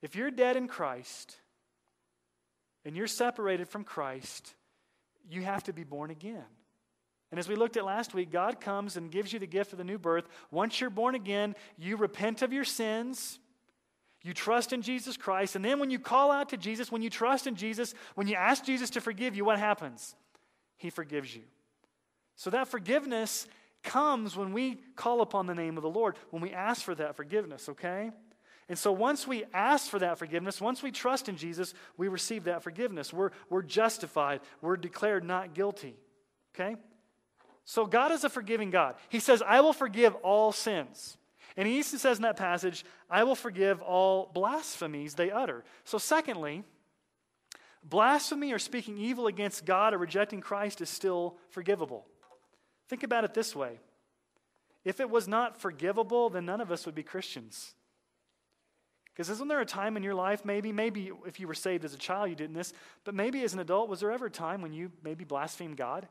[SPEAKER 2] If you're dead in Christ and you're separated from Christ, you have to be born again. And as we looked at last week, God comes and gives you the gift of the new birth. Once you're born again, you repent of your sins. You trust in Jesus Christ. And then when you call out to Jesus, when you trust in Jesus, when you ask Jesus to forgive you, what happens? He forgives you. So that forgiveness comes when we call upon the name of the Lord, when we ask for that forgiveness, okay? And so once we ask for that forgiveness, once we trust in Jesus, we receive that forgiveness. We're, we're justified, we're declared not guilty. Okay? So God is a forgiving God. He says, I will forgive all sins. And he says in that passage, I will forgive all blasphemies they utter. So, secondly, blasphemy or speaking evil against God or rejecting Christ is still forgivable. Think about it this way if it was not forgivable, then none of us would be Christians. Because isn't there a time in your life, maybe, maybe if you were saved as a child, you didn't this, but maybe as an adult, was there ever a time when you maybe blasphemed God?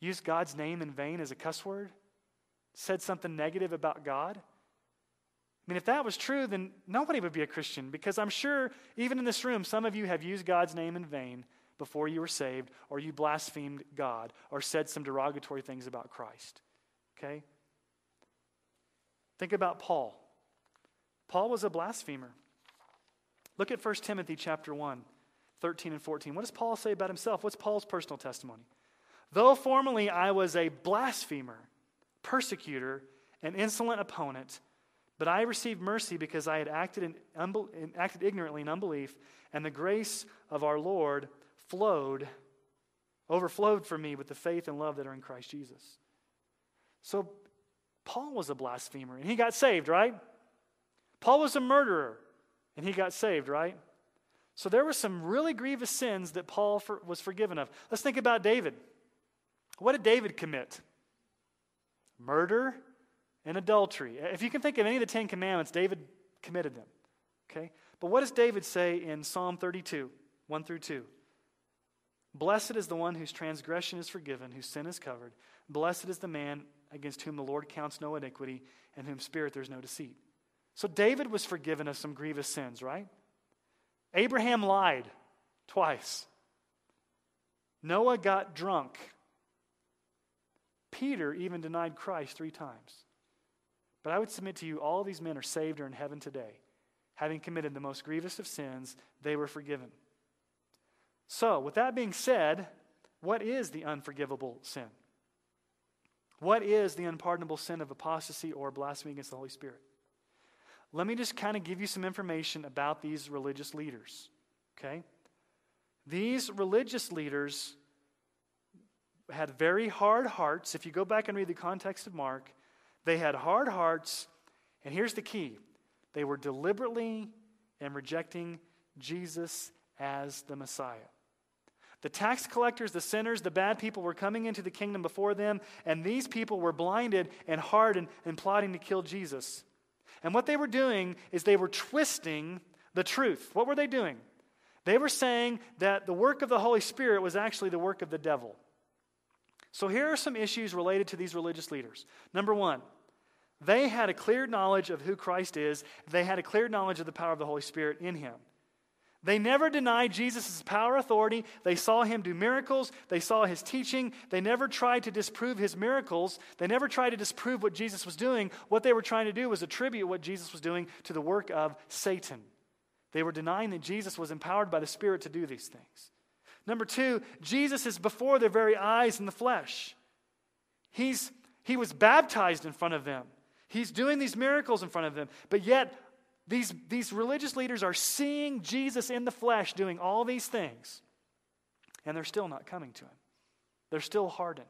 [SPEAKER 2] Used God's name in vain as a cuss word? Said something negative about God? I mean, if that was true, then nobody would be a Christian because I'm sure, even in this room, some of you have used God's name in vain before you were saved, or you blasphemed God, or said some derogatory things about Christ. Okay? Think about Paul. Paul was a blasphemer. Look at 1 Timothy chapter 1, 13 and 14. What does Paul say about himself? What's Paul's personal testimony? Though formerly I was a blasphemer, persecutor, an insolent opponent, but I received mercy because I had acted, in acted ignorantly in unbelief, and the grace of our Lord flowed, overflowed for me with the faith and love that are in Christ Jesus. So Paul was a blasphemer, and he got saved, right? Paul was a murderer and he got saved, right? So there were some really grievous sins that Paul for, was forgiven of. Let's think about David. What did David commit? Murder and adultery. If you can think of any of the Ten Commandments, David committed them. Okay? But what does David say in Psalm 32, 1 through 2? Blessed is the one whose transgression is forgiven, whose sin is covered. Blessed is the man against whom the Lord counts no iniquity, and whom spirit there's no deceit. So David was forgiven of some grievous sins, right? Abraham lied twice. Noah got drunk. Peter even denied Christ three times. But I would submit to you, all these men are saved or in heaven today. Having committed the most grievous of sins, they were forgiven. So, with that being said, what is the unforgivable sin? What is the unpardonable sin of apostasy or blasphemy against the Holy Spirit? Let me just kind of give you some information about these religious leaders. Okay? These religious leaders had very hard hearts. If you go back and read the context of Mark, they had hard hearts, and here's the key they were deliberately and rejecting Jesus as the Messiah. The tax collectors, the sinners, the bad people were coming into the kingdom before them, and these people were blinded and hardened and plotting to kill Jesus. And what they were doing is they were twisting the truth. What were they doing? They were saying that the work of the Holy Spirit was actually the work of the devil. So here are some issues related to these religious leaders. Number one, they had a clear knowledge of who Christ is, they had a clear knowledge of the power of the Holy Spirit in him. They never denied Jesus' power authority. They saw him do miracles. They saw his teaching. They never tried to disprove his miracles. They never tried to disprove what Jesus was doing. What they were trying to do was attribute what Jesus was doing to the work of Satan. They were denying that Jesus was empowered by the Spirit to do these things. Number two, Jesus is before their very eyes in the flesh. He's, he was baptized in front of them. He's doing these miracles in front of them, but yet these, these religious leaders are seeing Jesus in the flesh doing all these things, and they're still not coming to him. They're still hardened.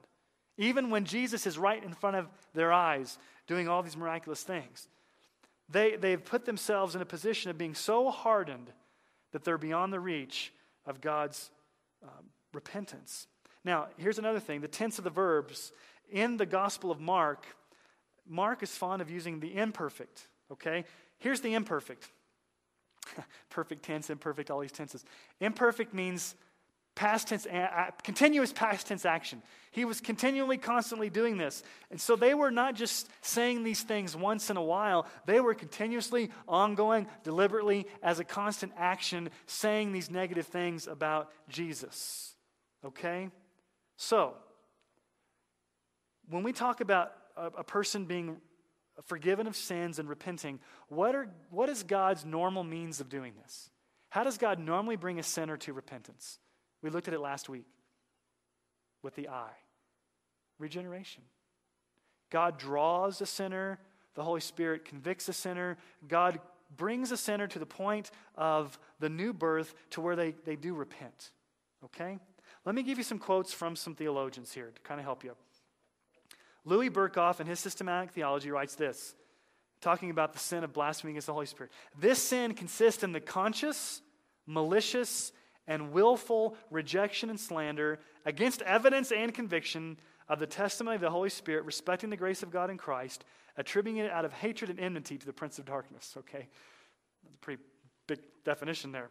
[SPEAKER 2] Even when Jesus is right in front of their eyes doing all these miraculous things, they, they've put themselves in a position of being so hardened that they're beyond the reach of God's um, repentance. Now, here's another thing the tense of the verbs. In the Gospel of Mark, Mark is fond of using the imperfect, okay? Here's the imperfect perfect tense, imperfect, all these tenses. Imperfect means past tense, continuous past tense action. He was continually, constantly doing this. And so they were not just saying these things once in a while, they were continuously, ongoing, deliberately, as a constant action, saying these negative things about Jesus. Okay? So, when we talk about a, a person being forgiven of sins and repenting, what, are, what is God's normal means of doing this? How does God normally bring a sinner to repentance? We looked at it last week with the eye regeneration. God draws a sinner, the Holy Spirit convicts a sinner, God brings a sinner to the point of the new birth to where they, they do repent. Okay? Let me give you some quotes from some theologians here to kind of help you. Louis Berkhof, in his systematic theology, writes this, talking about the sin of blasphemy against the Holy Spirit. This sin consists in the conscious, malicious, and willful rejection and slander against evidence and conviction of the testimony of the Holy Spirit respecting the grace of God in Christ, attributing it out of hatred and enmity to the prince of darkness. Okay? That's a pretty big definition there.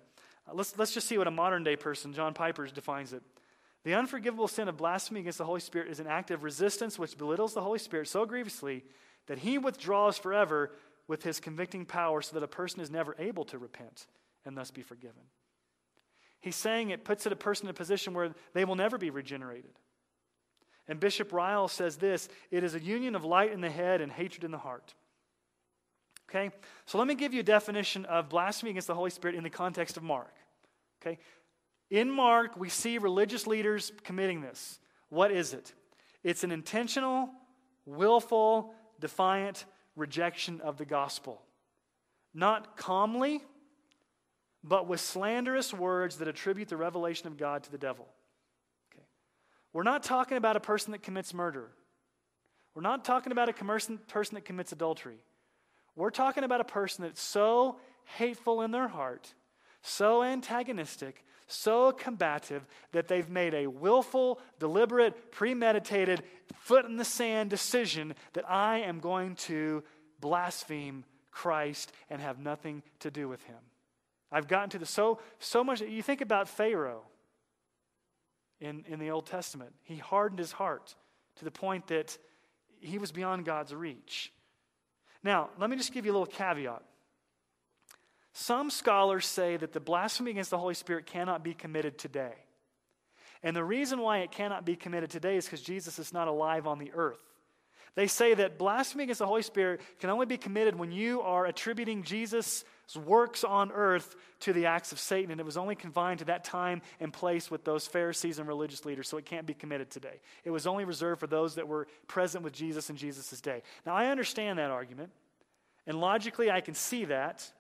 [SPEAKER 2] Uh, let's, let's just see what a modern day person, John Piper, defines it. The unforgivable sin of blasphemy against the Holy Spirit is an act of resistance which belittles the Holy Spirit so grievously that he withdraws forever with his convicting power so that a person is never able to repent and thus be forgiven. He's saying it puts a person in a position where they will never be regenerated. And Bishop Ryle says this it is a union of light in the head and hatred in the heart. Okay? So let me give you a definition of blasphemy against the Holy Spirit in the context of Mark. Okay? In Mark, we see religious leaders committing this. What is it? It's an intentional, willful, defiant rejection of the gospel. Not calmly, but with slanderous words that attribute the revelation of God to the devil. Okay. We're not talking about a person that commits murder. We're not talking about a person that commits adultery. We're talking about a person that's so hateful in their heart, so antagonistic, so combative that they've made a willful, deliberate, premeditated, foot in the sand decision that I am going to blaspheme Christ and have nothing to do with him. I've gotten to the so so much you think about Pharaoh in, in the Old Testament. He hardened his heart to the point that he was beyond God's reach. Now, let me just give you a little caveat. Some scholars say that the blasphemy against the Holy Spirit cannot be committed today. And the reason why it cannot be committed today is because Jesus is not alive on the earth. They say that blasphemy against the Holy Spirit can only be committed when you are attributing Jesus' works on earth to the acts of Satan, and it was only confined to that time and place with those Pharisees and religious leaders, so it can't be committed today. It was only reserved for those that were present with Jesus in Jesus' day. Now, I understand that argument, and logically I can see that,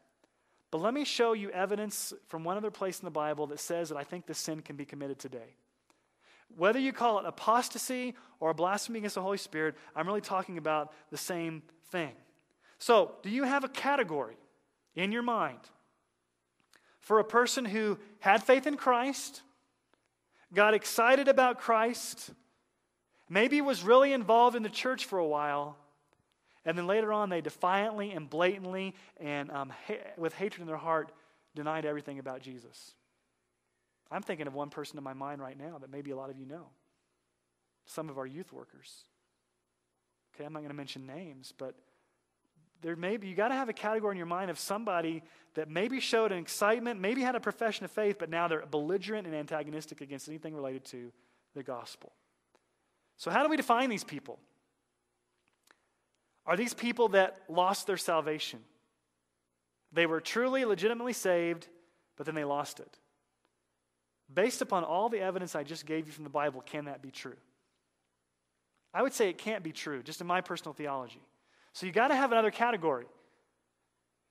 [SPEAKER 2] but let me show you evidence from one other place in the Bible that says that I think this sin can be committed today. Whether you call it apostasy or blasphemy against the Holy Spirit, I'm really talking about the same thing. So, do you have a category in your mind for a person who had faith in Christ, got excited about Christ, maybe was really involved in the church for a while, and then later on they defiantly and blatantly and um, ha- with hatred in their heart denied everything about Jesus? I'm thinking of one person in my mind right now that maybe a lot of you know. Some of our youth workers. Okay, I'm not going to mention names, but there may be, you got to have a category in your mind of somebody that maybe showed an excitement, maybe had a profession of faith, but now they're belligerent and antagonistic against anything related to the gospel. So, how do we define these people? Are these people that lost their salvation? They were truly, legitimately saved, but then they lost it. Based upon all the evidence I just gave you from the Bible, can that be true? I would say it can't be true, just in my personal theology. So you got to have another category.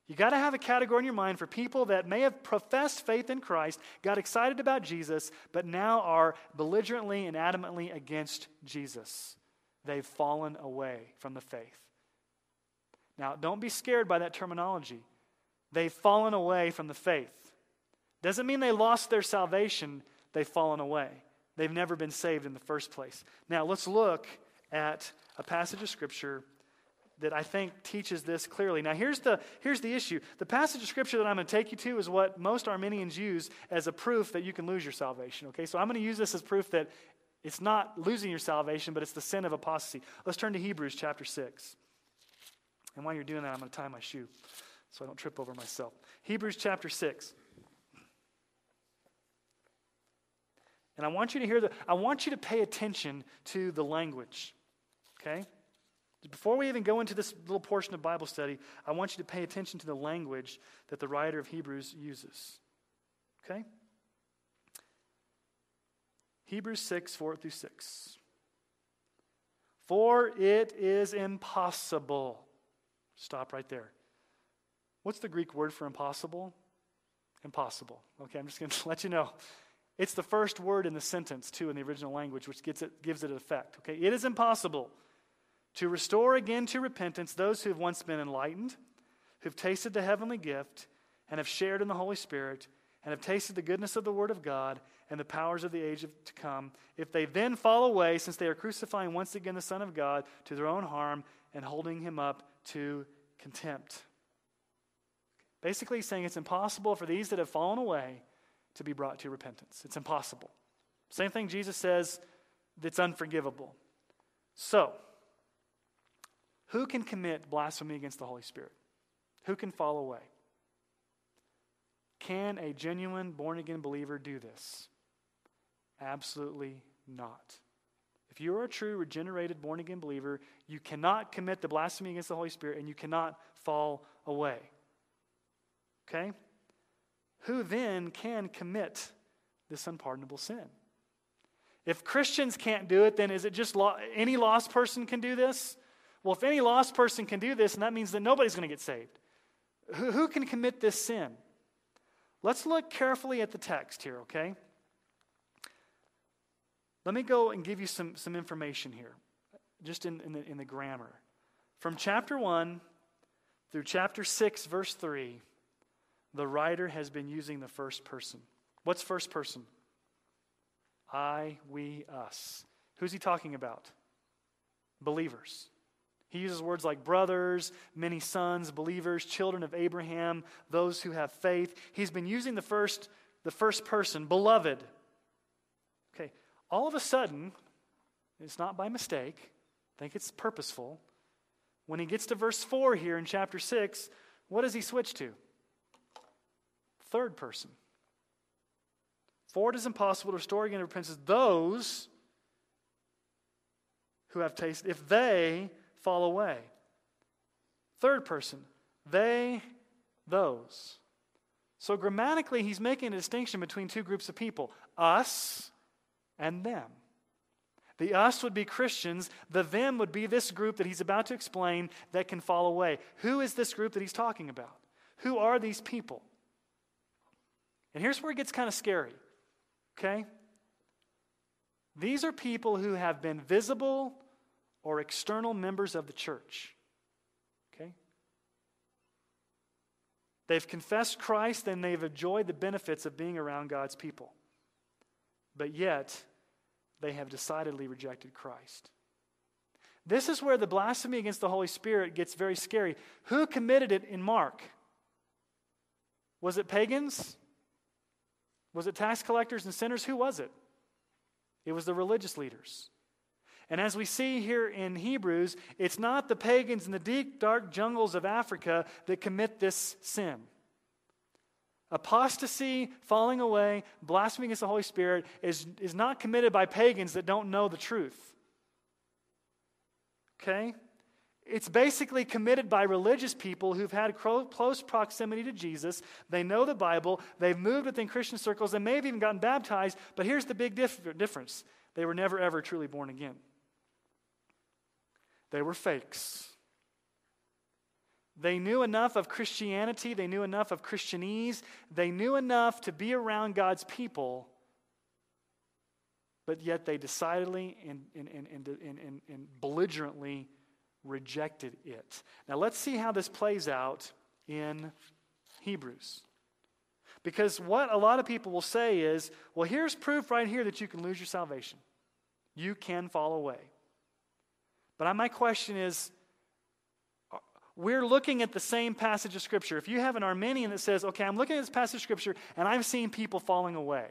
[SPEAKER 2] You got to have a category in your mind for people that may have professed faith in Christ, got excited about Jesus, but now are belligerently and adamantly against Jesus. They've fallen away from the faith. Now, don't be scared by that terminology. They've fallen away from the faith. Doesn't mean they lost their salvation, they've fallen away. They've never been saved in the first place. Now, let's look at a passage of Scripture that I think teaches this clearly. Now, here's the, here's the issue. The passage of Scripture that I'm going to take you to is what most Arminians use as a proof that you can lose your salvation. Okay, so I'm going to use this as proof that it's not losing your salvation, but it's the sin of apostasy. Let's turn to Hebrews chapter 6. And while you're doing that, I'm going to tie my shoe so I don't trip over myself. Hebrews chapter 6. And I want you to hear the, I want you to pay attention to the language. Okay? Before we even go into this little portion of Bible study, I want you to pay attention to the language that the writer of Hebrews uses. Okay? Hebrews 6, 4 through 6. For it is impossible. Stop right there. What's the Greek word for impossible? Impossible. Okay, I'm just going to let you know. It's the first word in the sentence, too, in the original language, which gets it, gives it an effect. Okay, it is impossible to restore again to repentance those who have once been enlightened, who've tasted the heavenly gift, and have shared in the Holy Spirit, and have tasted the goodness of the Word of God and the powers of the age to come, if they then fall away, since they are crucifying once again the Son of God to their own harm and holding him up to contempt. Basically, saying it's impossible for these that have fallen away to be brought to repentance. It's impossible. Same thing Jesus says, it's unforgivable. So, who can commit blasphemy against the Holy Spirit? Who can fall away? Can a genuine born again believer do this? Absolutely not. If you are a true regenerated born again believer, you cannot commit the blasphemy against the Holy Spirit and you cannot fall away. Okay? Who then can commit this unpardonable sin? If Christians can't do it, then is it just lo- any lost person can do this? Well, if any lost person can do this, and that means that nobody's going to get saved. Who, who can commit this sin? Let's look carefully at the text here, okay? Let me go and give you some, some information here, just in, in, the, in the grammar. From chapter 1 through chapter 6, verse 3, the writer has been using the first person. What's first person? I, we, us. Who's he talking about? Believers. He uses words like brothers, many sons, believers, children of Abraham, those who have faith. He's been using the first, the first person, beloved. Okay, all of a sudden, it's not by mistake, I think it's purposeful. When he gets to verse 4 here in chapter 6, what does he switch to? Third person. For it is impossible to restore again to repentance those who have tasted, if they fall away. Third person, they those. So grammatically, he's making a distinction between two groups of people us and them. The us would be Christians, the them would be this group that he's about to explain that can fall away. Who is this group that he's talking about? Who are these people? And here's where it gets kind of scary, okay? These are people who have been visible or external members of the church, okay? They've confessed Christ and they've enjoyed the benefits of being around God's people. But yet, they have decidedly rejected Christ. This is where the blasphemy against the Holy Spirit gets very scary. Who committed it in Mark? Was it pagans? Was it tax collectors and sinners? Who was it? It was the religious leaders. And as we see here in Hebrews, it's not the pagans in the deep, dark jungles of Africa that commit this sin. Apostasy, falling away, blaspheming against the Holy Spirit is, is not committed by pagans that don't know the truth. Okay? It's basically committed by religious people who've had close proximity to Jesus. They know the Bible. They've moved within Christian circles. They may have even gotten baptized. But here's the big dif- difference they were never, ever truly born again. They were fakes. They knew enough of Christianity, they knew enough of Christianese, they knew enough to be around God's people, but yet they decidedly and, and, and, and, and belligerently rejected it. Now let's see how this plays out in Hebrews. Because what a lot of people will say is, well, here's proof right here that you can lose your salvation. You can fall away. But my question is, uh, we're looking at the same passage of Scripture. If you have an Arminian that says, okay, I'm looking at this passage of Scripture and I'm seeing people falling away.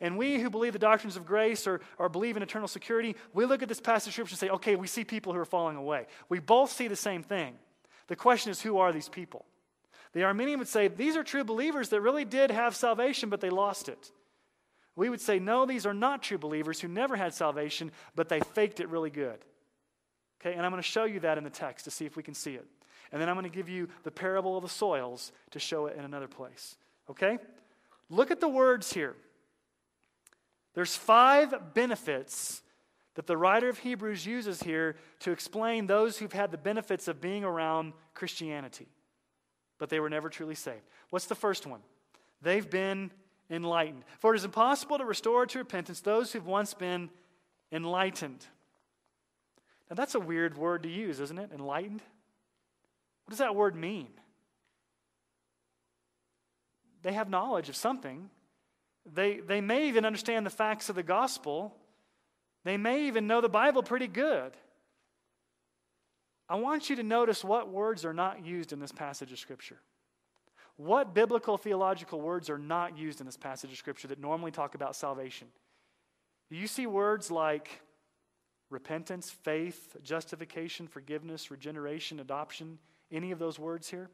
[SPEAKER 2] And we who believe the doctrines of grace or, or believe in eternal security, we look at this passage of Scripture and say, okay, we see people who are falling away. We both see the same thing. The question is, who are these people? The Arminian would say, these are true believers that really did have salvation, but they lost it. We would say, no, these are not true believers who never had salvation, but they faked it really good. Okay, and I'm going to show you that in the text to see if we can see it. And then I'm going to give you the parable of the soils to show it in another place. Okay? Look at the words here. There's five benefits that the writer of Hebrews uses here to explain those who've had the benefits of being around Christianity, but they were never truly saved. What's the first one? They've been enlightened. For it is impossible to restore to repentance those who've once been enlightened. Now, that's a weird word to use, isn't it? Enlightened? What does that word mean? They have knowledge of something. They, they may even understand the facts of the gospel. They may even know the Bible pretty good. I want you to notice what words are not used in this passage of Scripture. What biblical theological words are not used in this passage of Scripture that normally talk about salvation? Do you see words like repentance, faith, justification, forgiveness, regeneration, adoption, any of those words here?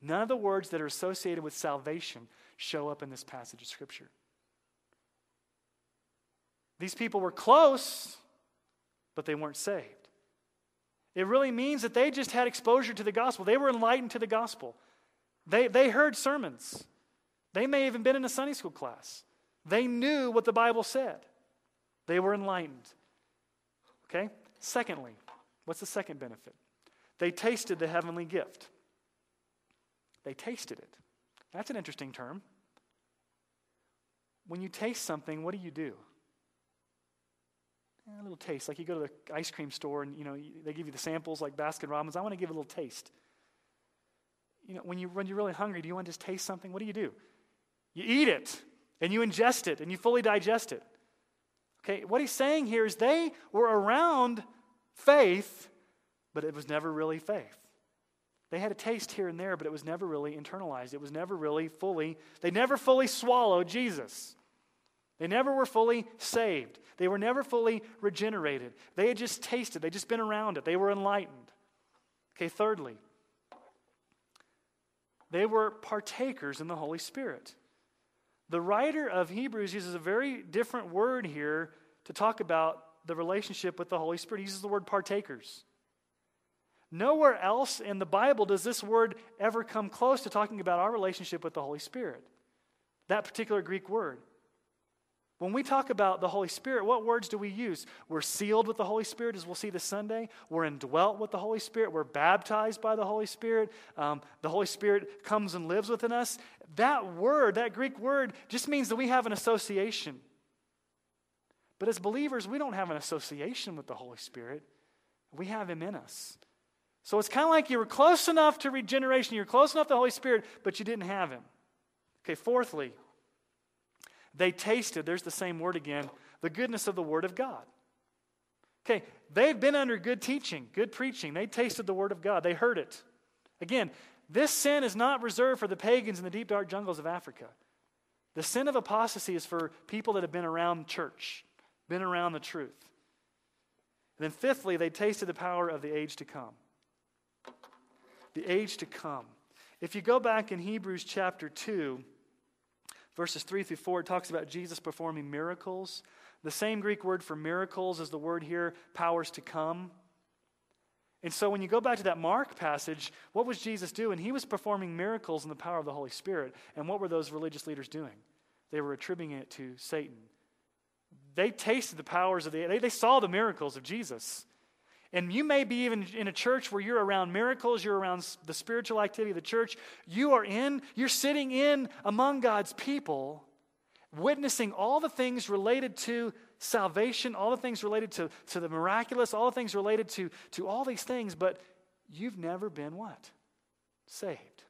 [SPEAKER 2] None of the words that are associated with salvation show up in this passage of Scripture. These people were close, but they weren't saved. It really means that they just had exposure to the gospel. They were enlightened to the gospel. They, they heard sermons. They may have even been in a Sunday school class. They knew what the Bible said. They were enlightened. Okay? Secondly, what's the second benefit? They tasted the heavenly gift. They tasted it. That's an interesting term. When you taste something, what do you do? Eh, a little taste. Like you go to the ice cream store and you know they give you the samples like Baskin Robbins. I want to give a little taste. You know, when you when you're really hungry, do you want to just taste something? What do you do? You eat it and you ingest it and you fully digest it. Okay, what he's saying here is they were around faith, but it was never really faith. They had a taste here and there, but it was never really internalized. It was never really fully, they never fully swallowed Jesus. They never were fully saved. They were never fully regenerated. They had just tasted, they just been around it. They were enlightened. Okay, thirdly, they were partakers in the Holy Spirit. The writer of Hebrews uses a very different word here to talk about the relationship with the Holy Spirit. He uses the word partakers. Nowhere else in the Bible does this word ever come close to talking about our relationship with the Holy Spirit. That particular Greek word. When we talk about the Holy Spirit, what words do we use? We're sealed with the Holy Spirit, as we'll see this Sunday. We're indwelt with the Holy Spirit. We're baptized by the Holy Spirit. Um, the Holy Spirit comes and lives within us. That word, that Greek word, just means that we have an association. But as believers, we don't have an association with the Holy Spirit, we have Him in us. So it's kind of like you were close enough to regeneration, you're close enough to the Holy Spirit, but you didn't have Him. Okay, fourthly, they tasted, there's the same word again, the goodness of the Word of God. Okay, they've been under good teaching, good preaching. They tasted the Word of God, they heard it. Again, this sin is not reserved for the pagans in the deep, dark jungles of Africa. The sin of apostasy is for people that have been around church, been around the truth. And then, fifthly, they tasted the power of the age to come. The age to come. If you go back in Hebrews chapter 2, verses 3 through 4, it talks about Jesus performing miracles. The same Greek word for miracles is the word here, powers to come. And so when you go back to that Mark passage, what was Jesus doing? He was performing miracles in the power of the Holy Spirit. And what were those religious leaders doing? They were attributing it to Satan. They tasted the powers of the, they, they saw the miracles of Jesus. And you may be even in a church where you're around miracles, you're around the spiritual activity of the church. You are in, you're sitting in among God's people, witnessing all the things related to salvation, all the things related to, to the miraculous, all the things related to, to all these things, but you've never been what? Saved.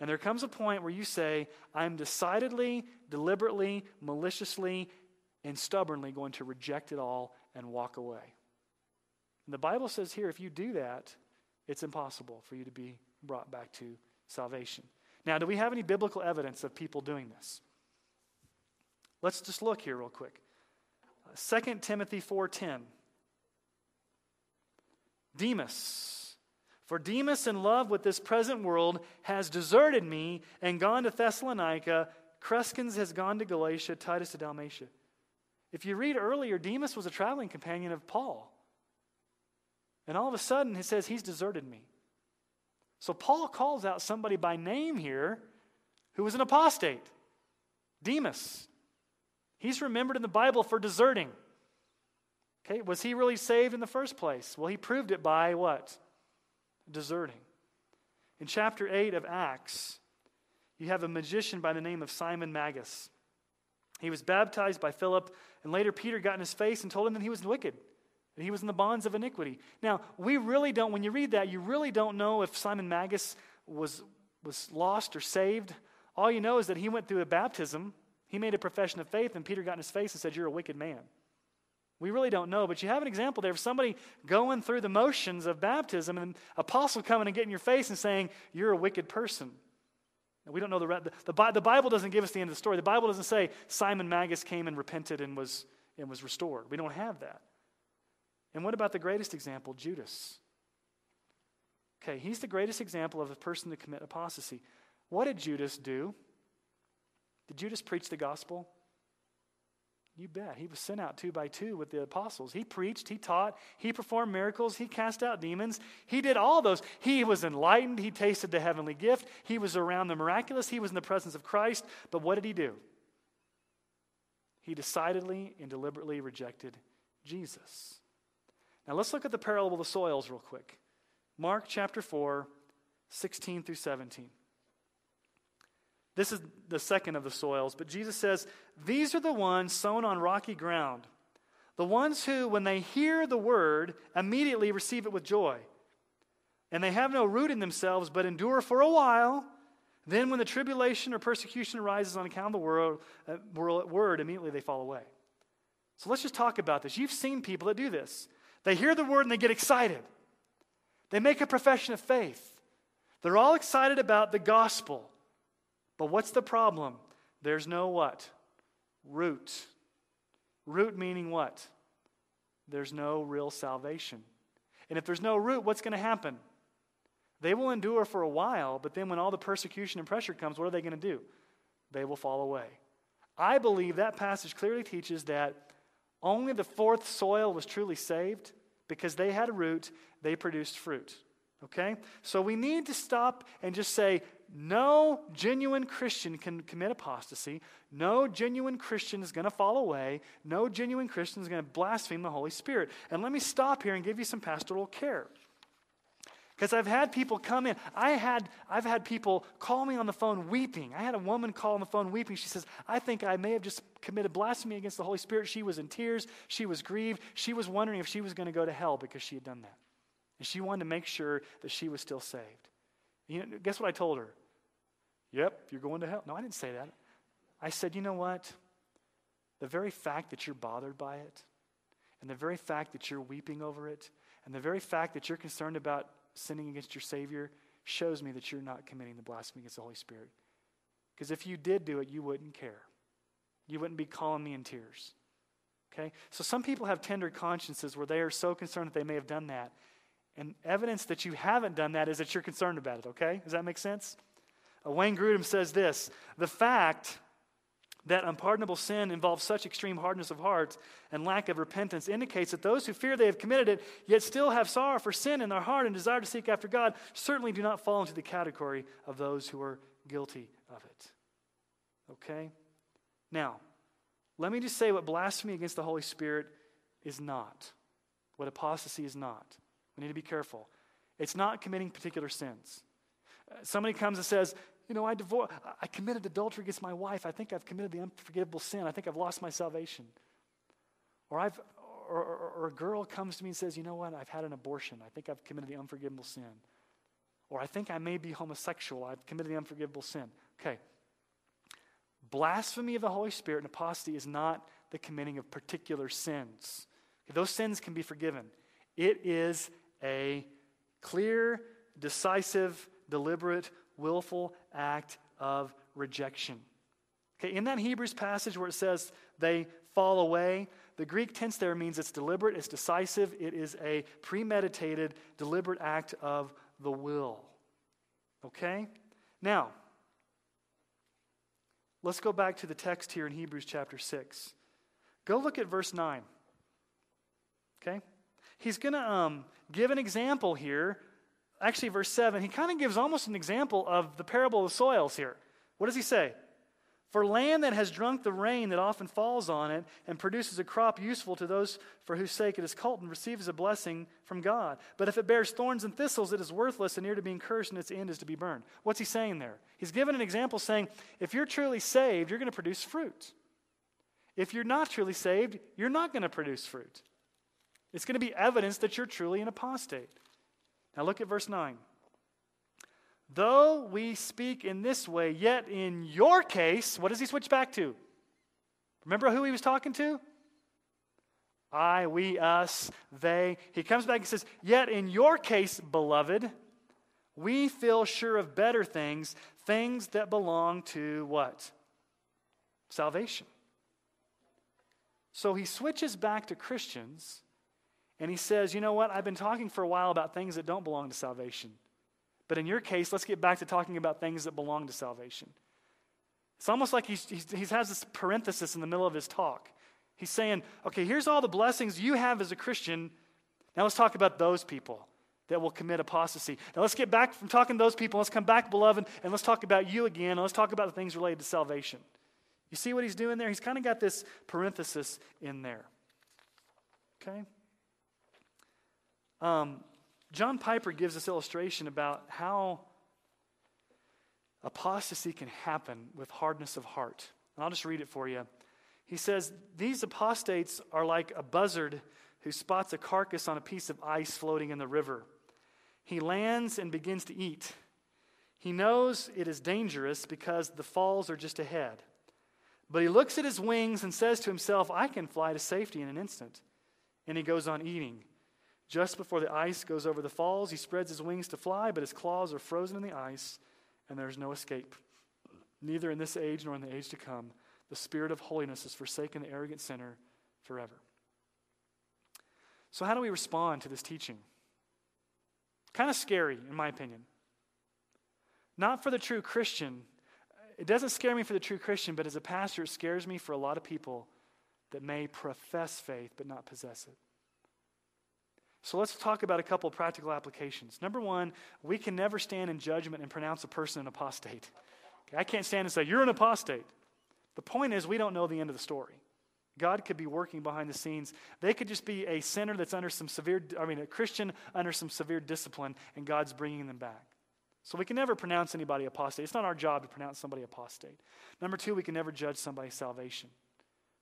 [SPEAKER 2] And there comes a point where you say, I'm decidedly, deliberately, maliciously, and stubbornly going to reject it all and walk away. And the Bible says here, if you do that, it's impossible for you to be brought back to salvation. Now, do we have any biblical evidence of people doing this? Let's just look here real quick. 2 Timothy 4:10. Demas. For Demas in love with this present world has deserted me and gone to Thessalonica. Crescens has gone to Galatia, Titus to Dalmatia. If you read earlier, Demas was a traveling companion of Paul. And all of a sudden, he says, He's deserted me. So Paul calls out somebody by name here who was an apostate Demas. He's remembered in the Bible for deserting. Okay, was he really saved in the first place? Well, he proved it by what? Deserting. In chapter 8 of Acts, you have a magician by the name of Simon Magus. He was baptized by Philip, and later Peter got in his face and told him that he was wicked, that he was in the bonds of iniquity. Now, we really don't, when you read that, you really don't know if Simon Magus was, was lost or saved. All you know is that he went through a baptism he made a profession of faith, and Peter got in his face and said, You're a wicked man. We really don't know, but you have an example there of somebody going through the motions of baptism and an apostle coming and getting your face and saying, You're a wicked person. we don't know the, the, the, the Bible doesn't give us the end of the story. The Bible doesn't say Simon Magus came and repented and was, and was restored. We don't have that. And what about the greatest example, Judas? Okay, he's the greatest example of a person to commit apostasy. What did Judas do? Did Judas preach the gospel? You bet. He was sent out two by two with the apostles. He preached, he taught, he performed miracles, he cast out demons. He did all those. He was enlightened, he tasted the heavenly gift, he was around the miraculous, he was in the presence of Christ. But what did he do? He decidedly and deliberately rejected Jesus. Now let's look at the parable of the soils real quick. Mark chapter 4, 16 through 17. This is the second of the soils. But Jesus says, These are the ones sown on rocky ground. The ones who, when they hear the word, immediately receive it with joy. And they have no root in themselves, but endure for a while. Then, when the tribulation or persecution arises on account of the word, uh, word, immediately they fall away. So let's just talk about this. You've seen people that do this. They hear the word and they get excited. They make a profession of faith. They're all excited about the gospel. But what's the problem? There's no what? Root. Root meaning what? There's no real salvation. And if there's no root, what's going to happen? They will endure for a while, but then when all the persecution and pressure comes, what are they going to do? They will fall away. I believe that passage clearly teaches that only the fourth soil was truly saved, Because they had a root, they produced fruit. Okay? So we need to stop and just say, no genuine Christian can commit apostasy. No genuine Christian is going to fall away. No genuine Christian is going to blaspheme the Holy Spirit. And let me stop here and give you some pastoral care. Because I've had people come in. I had, I've had people call me on the phone weeping. I had a woman call on the phone weeping. She says, I think I may have just committed blasphemy against the Holy Spirit. She was in tears. She was grieved. She was wondering if she was going to go to hell because she had done that. And she wanted to make sure that she was still saved. You know, guess what I told her? Yep, you're going to hell. No, I didn't say that. I said, you know what? The very fact that you're bothered by it, and the very fact that you're weeping over it, and the very fact that you're concerned about sinning against your Savior shows me that you're not committing the blasphemy against the Holy Spirit. Because if you did do it, you wouldn't care. You wouldn't be calling me in tears. Okay? So some people have tender consciences where they are so concerned that they may have done that. And evidence that you haven't done that is that you're concerned about it, okay? Does that make sense? Uh, Wayne Grudem says this The fact that unpardonable sin involves such extreme hardness of heart and lack of repentance indicates that those who fear they have committed it, yet still have sorrow for sin in their heart and desire to seek after God, certainly do not fall into the category of those who are guilty of it. Okay? Now, let me just say what blasphemy against the Holy Spirit is not, what apostasy is not. We need to be careful. It's not committing particular sins. Somebody comes and says, you know, I, divor- I committed adultery against my wife. I think I've committed the unforgivable sin. I think I've lost my salvation. Or, I've, or, or, or a girl comes to me and says, You know what? I've had an abortion. I think I've committed the unforgivable sin. Or I think I may be homosexual. I've committed the unforgivable sin. Okay. Blasphemy of the Holy Spirit and apostasy is not the committing of particular sins. Those sins can be forgiven. It is a clear, decisive, deliberate willful act of rejection. Okay, in that Hebrews passage where it says they fall away, the Greek tense there means it's deliberate, it's decisive, it is a premeditated, deliberate act of the will. Okay? Now, let's go back to the text here in Hebrews chapter 6. Go look at verse 9. Okay? He's going to um, give an example here actually, verse 7, he kind of gives almost an example of the parable of the soils here. What does he say? For land that has drunk the rain that often falls on it and produces a crop useful to those for whose sake it is cultivated receives a blessing from God. But if it bears thorns and thistles, it is worthless and near to being cursed, and its end is to be burned. What's he saying there? He's given an example saying, if you're truly saved, you're going to produce fruit. If you're not truly saved, you're not going to produce fruit. It's going to be evidence that you're truly an apostate. Now look at verse 9. Though we speak in this way, yet in your case, what does he switch back to? Remember who he was talking to? I, we, us, they. He comes back and says, Yet in your case, beloved, we feel sure of better things, things that belong to what? Salvation. So he switches back to Christians and he says, You know what? I've been talking for a while about things that don't belong to salvation. But in your case, let's get back to talking about things that belong to salvation. It's almost like he's, he's, he has this parenthesis in the middle of his talk. He's saying, Okay, here's all the blessings you have as a Christian. Now let's talk about those people that will commit apostasy. Now let's get back from talking to those people. Let's come back, beloved, and let's talk about you again. And let's talk about the things related to salvation. You see what he's doing there? He's kind of got this parenthesis in there. Okay? Um, John Piper gives this illustration about how apostasy can happen with hardness of heart. And I'll just read it for you. He says, These apostates are like a buzzard who spots a carcass on a piece of ice floating in the river. He lands and begins to eat. He knows it is dangerous because the falls are just ahead. But he looks at his wings and says to himself, I can fly to safety in an instant. And he goes on eating. Just before the ice goes over the falls, he spreads his wings to fly, but his claws are frozen in the ice, and there is no escape. Neither in this age nor in the age to come, the spirit of holiness has forsaken the arrogant sinner forever. So, how do we respond to this teaching? Kind of scary, in my opinion. Not for the true Christian. It doesn't scare me for the true Christian, but as a pastor, it scares me for a lot of people that may profess faith but not possess it. So let's talk about a couple practical applications. Number one, we can never stand in judgment and pronounce a person an apostate. Okay, I can't stand and say, You're an apostate. The point is, we don't know the end of the story. God could be working behind the scenes. They could just be a sinner that's under some severe, I mean, a Christian under some severe discipline, and God's bringing them back. So we can never pronounce anybody apostate. It's not our job to pronounce somebody apostate. Number two, we can never judge somebody's salvation.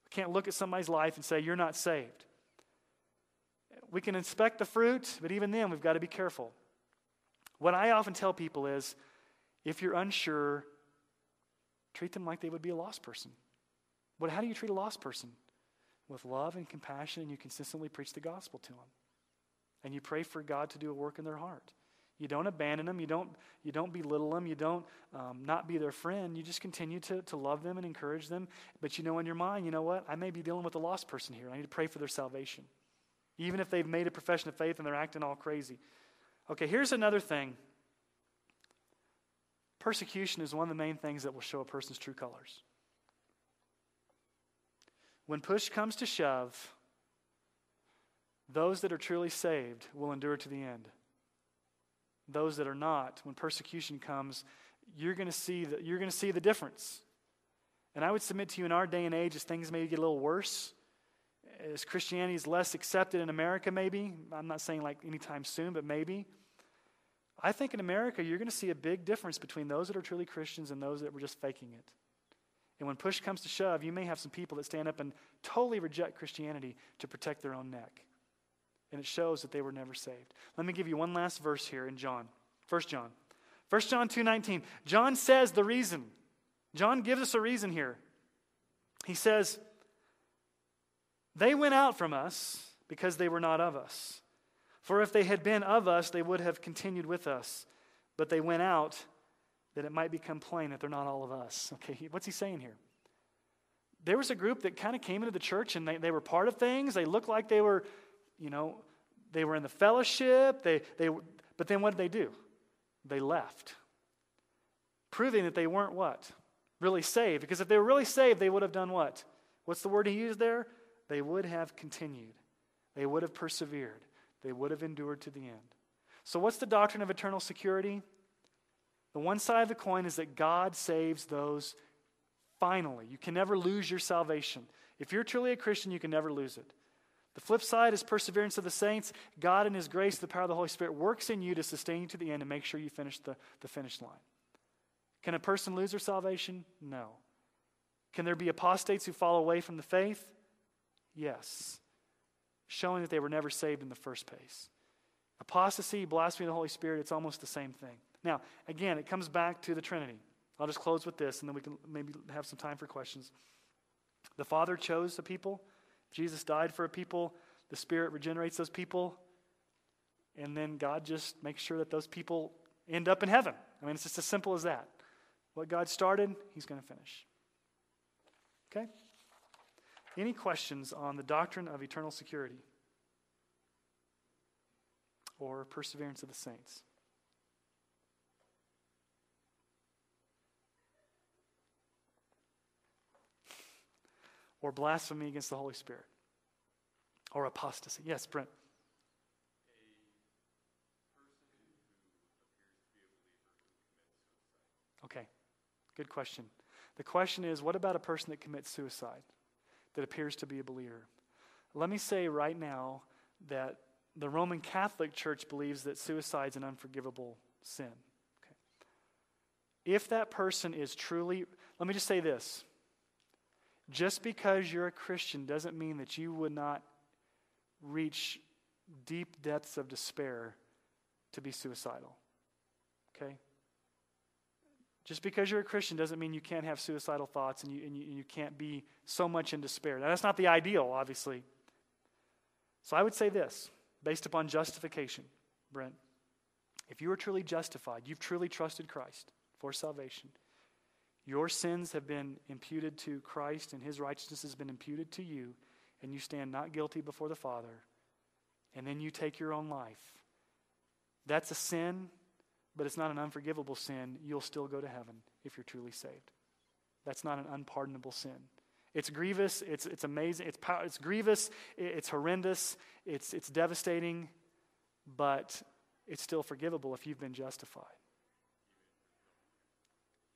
[SPEAKER 2] We can't look at somebody's life and say, You're not saved. We can inspect the fruit, but even then, we've got to be careful. What I often tell people is if you're unsure, treat them like they would be a lost person. But how do you treat a lost person? With love and compassion, and you consistently preach the gospel to them. And you pray for God to do a work in their heart. You don't abandon them. You don't, you don't belittle them. You don't um, not be their friend. You just continue to, to love them and encourage them. But you know in your mind, you know what? I may be dealing with a lost person here. I need to pray for their salvation. Even if they've made a profession of faith and they're acting all crazy. Okay, here's another thing persecution is one of the main things that will show a person's true colors. When push comes to shove, those that are truly saved will endure to the end. Those that are not, when persecution comes, you're going to see the, you're going to see the difference. And I would submit to you in our day and age, as things maybe get a little worse, as Christianity is less accepted in America, maybe, I'm not saying like anytime soon, but maybe. I think in America, you're going to see a big difference between those that are truly Christians and those that were just faking it. And when push comes to shove, you may have some people that stand up and totally reject Christianity to protect their own neck. And it shows that they were never saved. Let me give you one last verse here in John. 1 John. 1 John 2:19. John says the reason. John gives us a reason here. He says, "They went out from us because they were not of us. For if they had been of us, they would have continued with us. But they went out that it might become plain that they're not all of us. Okay, what's he saying here? There was a group that kind of came into the church and they, they were part of things. They looked like they were, you know, they were in the fellowship. They, they, but then what did they do? They left. Proving that they weren't what? Really saved. Because if they were really saved, they would have done what? What's the word he used there? They would have continued. They would have persevered. They would have endured to the end. So, what's the doctrine of eternal security? The one side of the coin is that God saves those finally. You can never lose your salvation. If you're truly a Christian, you can never lose it. The flip side is perseverance of the saints. God, in His grace, the power of the Holy Spirit, works in you to sustain you to the end and make sure you finish the, the finish line. Can a person lose their salvation? No. Can there be apostates who fall away from the faith? Yes. Showing that they were never saved in the first place. Apostasy, blasphemy of the Holy Spirit, it's almost the same thing. Now, again, it comes back to the Trinity. I'll just close with this and then we can maybe have some time for questions. The Father chose a people, Jesus died for a people, the Spirit regenerates those people, and then God just makes sure that those people end up in heaven. I mean, it's just as simple as that. What God started, He's going to finish. Okay? Any questions on the doctrine of eternal security or perseverance of the saints? or blasphemy against the Holy Spirit or apostasy. Yes, Brent. Okay, good question. The question is what about a person that commits suicide that appears to be a believer? Let me say right now that the Roman Catholic Church believes that suicide is an unforgivable sin. Okay. If that person is truly, let me just say this just because you're a Christian doesn't mean that you would not reach deep depths of despair to be suicidal. Okay? Just because you're a Christian doesn't mean you can't have suicidal thoughts and you, and you, you can't be so much in despair. Now, that's not the ideal, obviously. So I would say this based upon justification, Brent. If you are truly justified, you've truly trusted Christ for salvation, your sins have been imputed to Christ, and his righteousness has been imputed to you, and you stand not guilty before the Father, and then you take your own life. That's a sin, but it's not an unforgivable sin. You'll still go to heaven if you're truly saved. That's not an unpardonable sin. It's grievous, it's, it's amazing, it's, power, it's grievous, it's horrendous, it's, it's devastating, but it's still forgivable if you've been justified.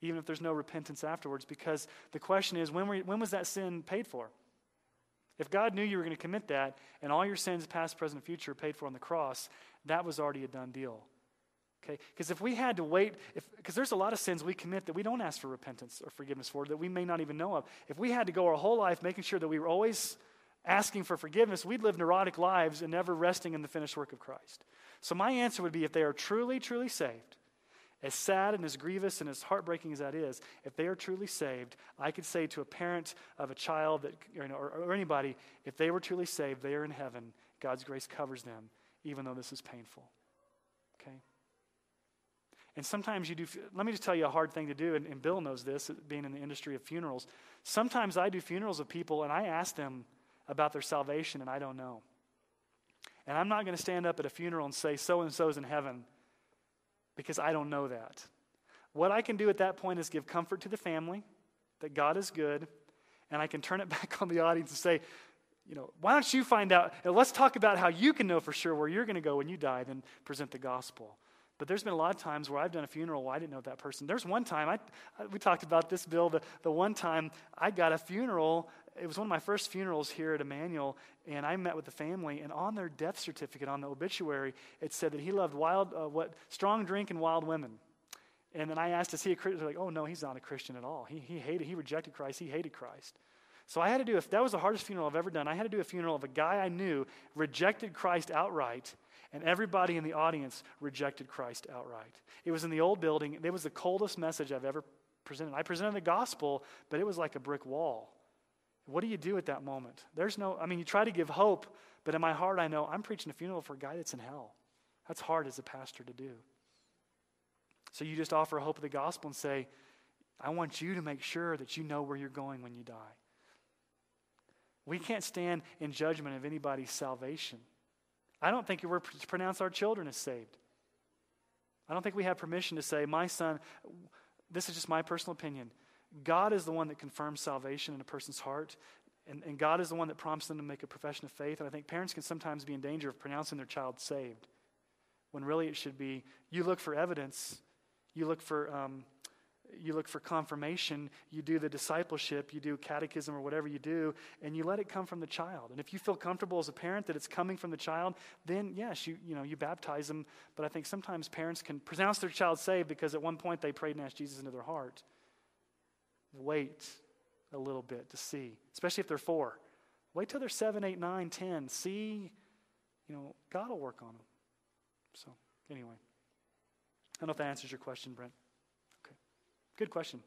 [SPEAKER 2] Even if there's no repentance afterwards, because the question is when, were, when was that sin paid for? If God knew you were going to commit that and all your sins, past, present, future, paid for on the cross, that was already a done deal. Okay? Because if we had to wait, because there's a lot of sins we commit that we don't ask for repentance or forgiveness for that we may not even know of. If we had to go our whole life making sure that we were always asking for forgiveness, we'd live neurotic lives and never resting in the finished work of Christ. So my answer would be if they are truly, truly saved, as sad and as grievous and as heartbreaking as that is, if they are truly saved, I could say to a parent of a child that, or, or, anybody, if they were truly saved, they are in heaven. God's grace covers them, even though this is painful. Okay? And sometimes you do, let me just tell you a hard thing to do, and, and Bill knows this, being in the industry of funerals. Sometimes I do funerals of people and I ask them about their salvation and I don't know. And I'm not going to stand up at a funeral and say, so and so's in heaven, because I don't know that. What I can do at that point is give comfort to the family that God is good, and I can turn it back on the audience and say, you know, why don't you find out? Let's talk about how you can know for sure where you're going to go when you die, then present the gospel. But there's been a lot of times where I've done a funeral where I didn't know that person. There's one time, I, we talked about this, Bill, the, the one time I got a funeral. It was one of my first funerals here at Emmanuel, and I met with the family, and on their death certificate, on the obituary, it said that he loved wild, uh, what, strong drink and wild women. And then I asked, is he a Christian? Like, oh, no, he's not a Christian at all. He, he hated, he rejected Christ. He hated Christ. So I had to do, if that was the hardest funeral I've ever done, I had to do a funeral of a guy I knew rejected Christ outright and everybody in the audience rejected Christ outright. It was in the old building. It was the coldest message I've ever presented. I presented the gospel, but it was like a brick wall. What do you do at that moment? There's no, I mean, you try to give hope, but in my heart, I know I'm preaching a funeral for a guy that's in hell. That's hard as a pastor to do. So you just offer hope of the gospel and say, I want you to make sure that you know where you're going when you die. We can't stand in judgment of anybody's salvation. I don't think we're to pronounce our children as saved. I don't think we have permission to say, my son, this is just my personal opinion. God is the one that confirms salvation in a person's heart, and, and God is the one that prompts them to make a profession of faith. And I think parents can sometimes be in danger of pronouncing their child saved, when really it should be you look for evidence, you look for um, you look for confirmation, you do the discipleship, you do catechism or whatever you do, and you let it come from the child. And if you feel comfortable as a parent that it's coming from the child, then yes, you, you know, you baptize them. But I think sometimes parents can pronounce their child saved because at one point they prayed and asked Jesus into their heart. Wait a little bit to see, especially if they're four. Wait till they're seven, eight, nine, ten. See, you know, God will work on them. So, anyway. I don't know if that answers your question, Brent. Good question.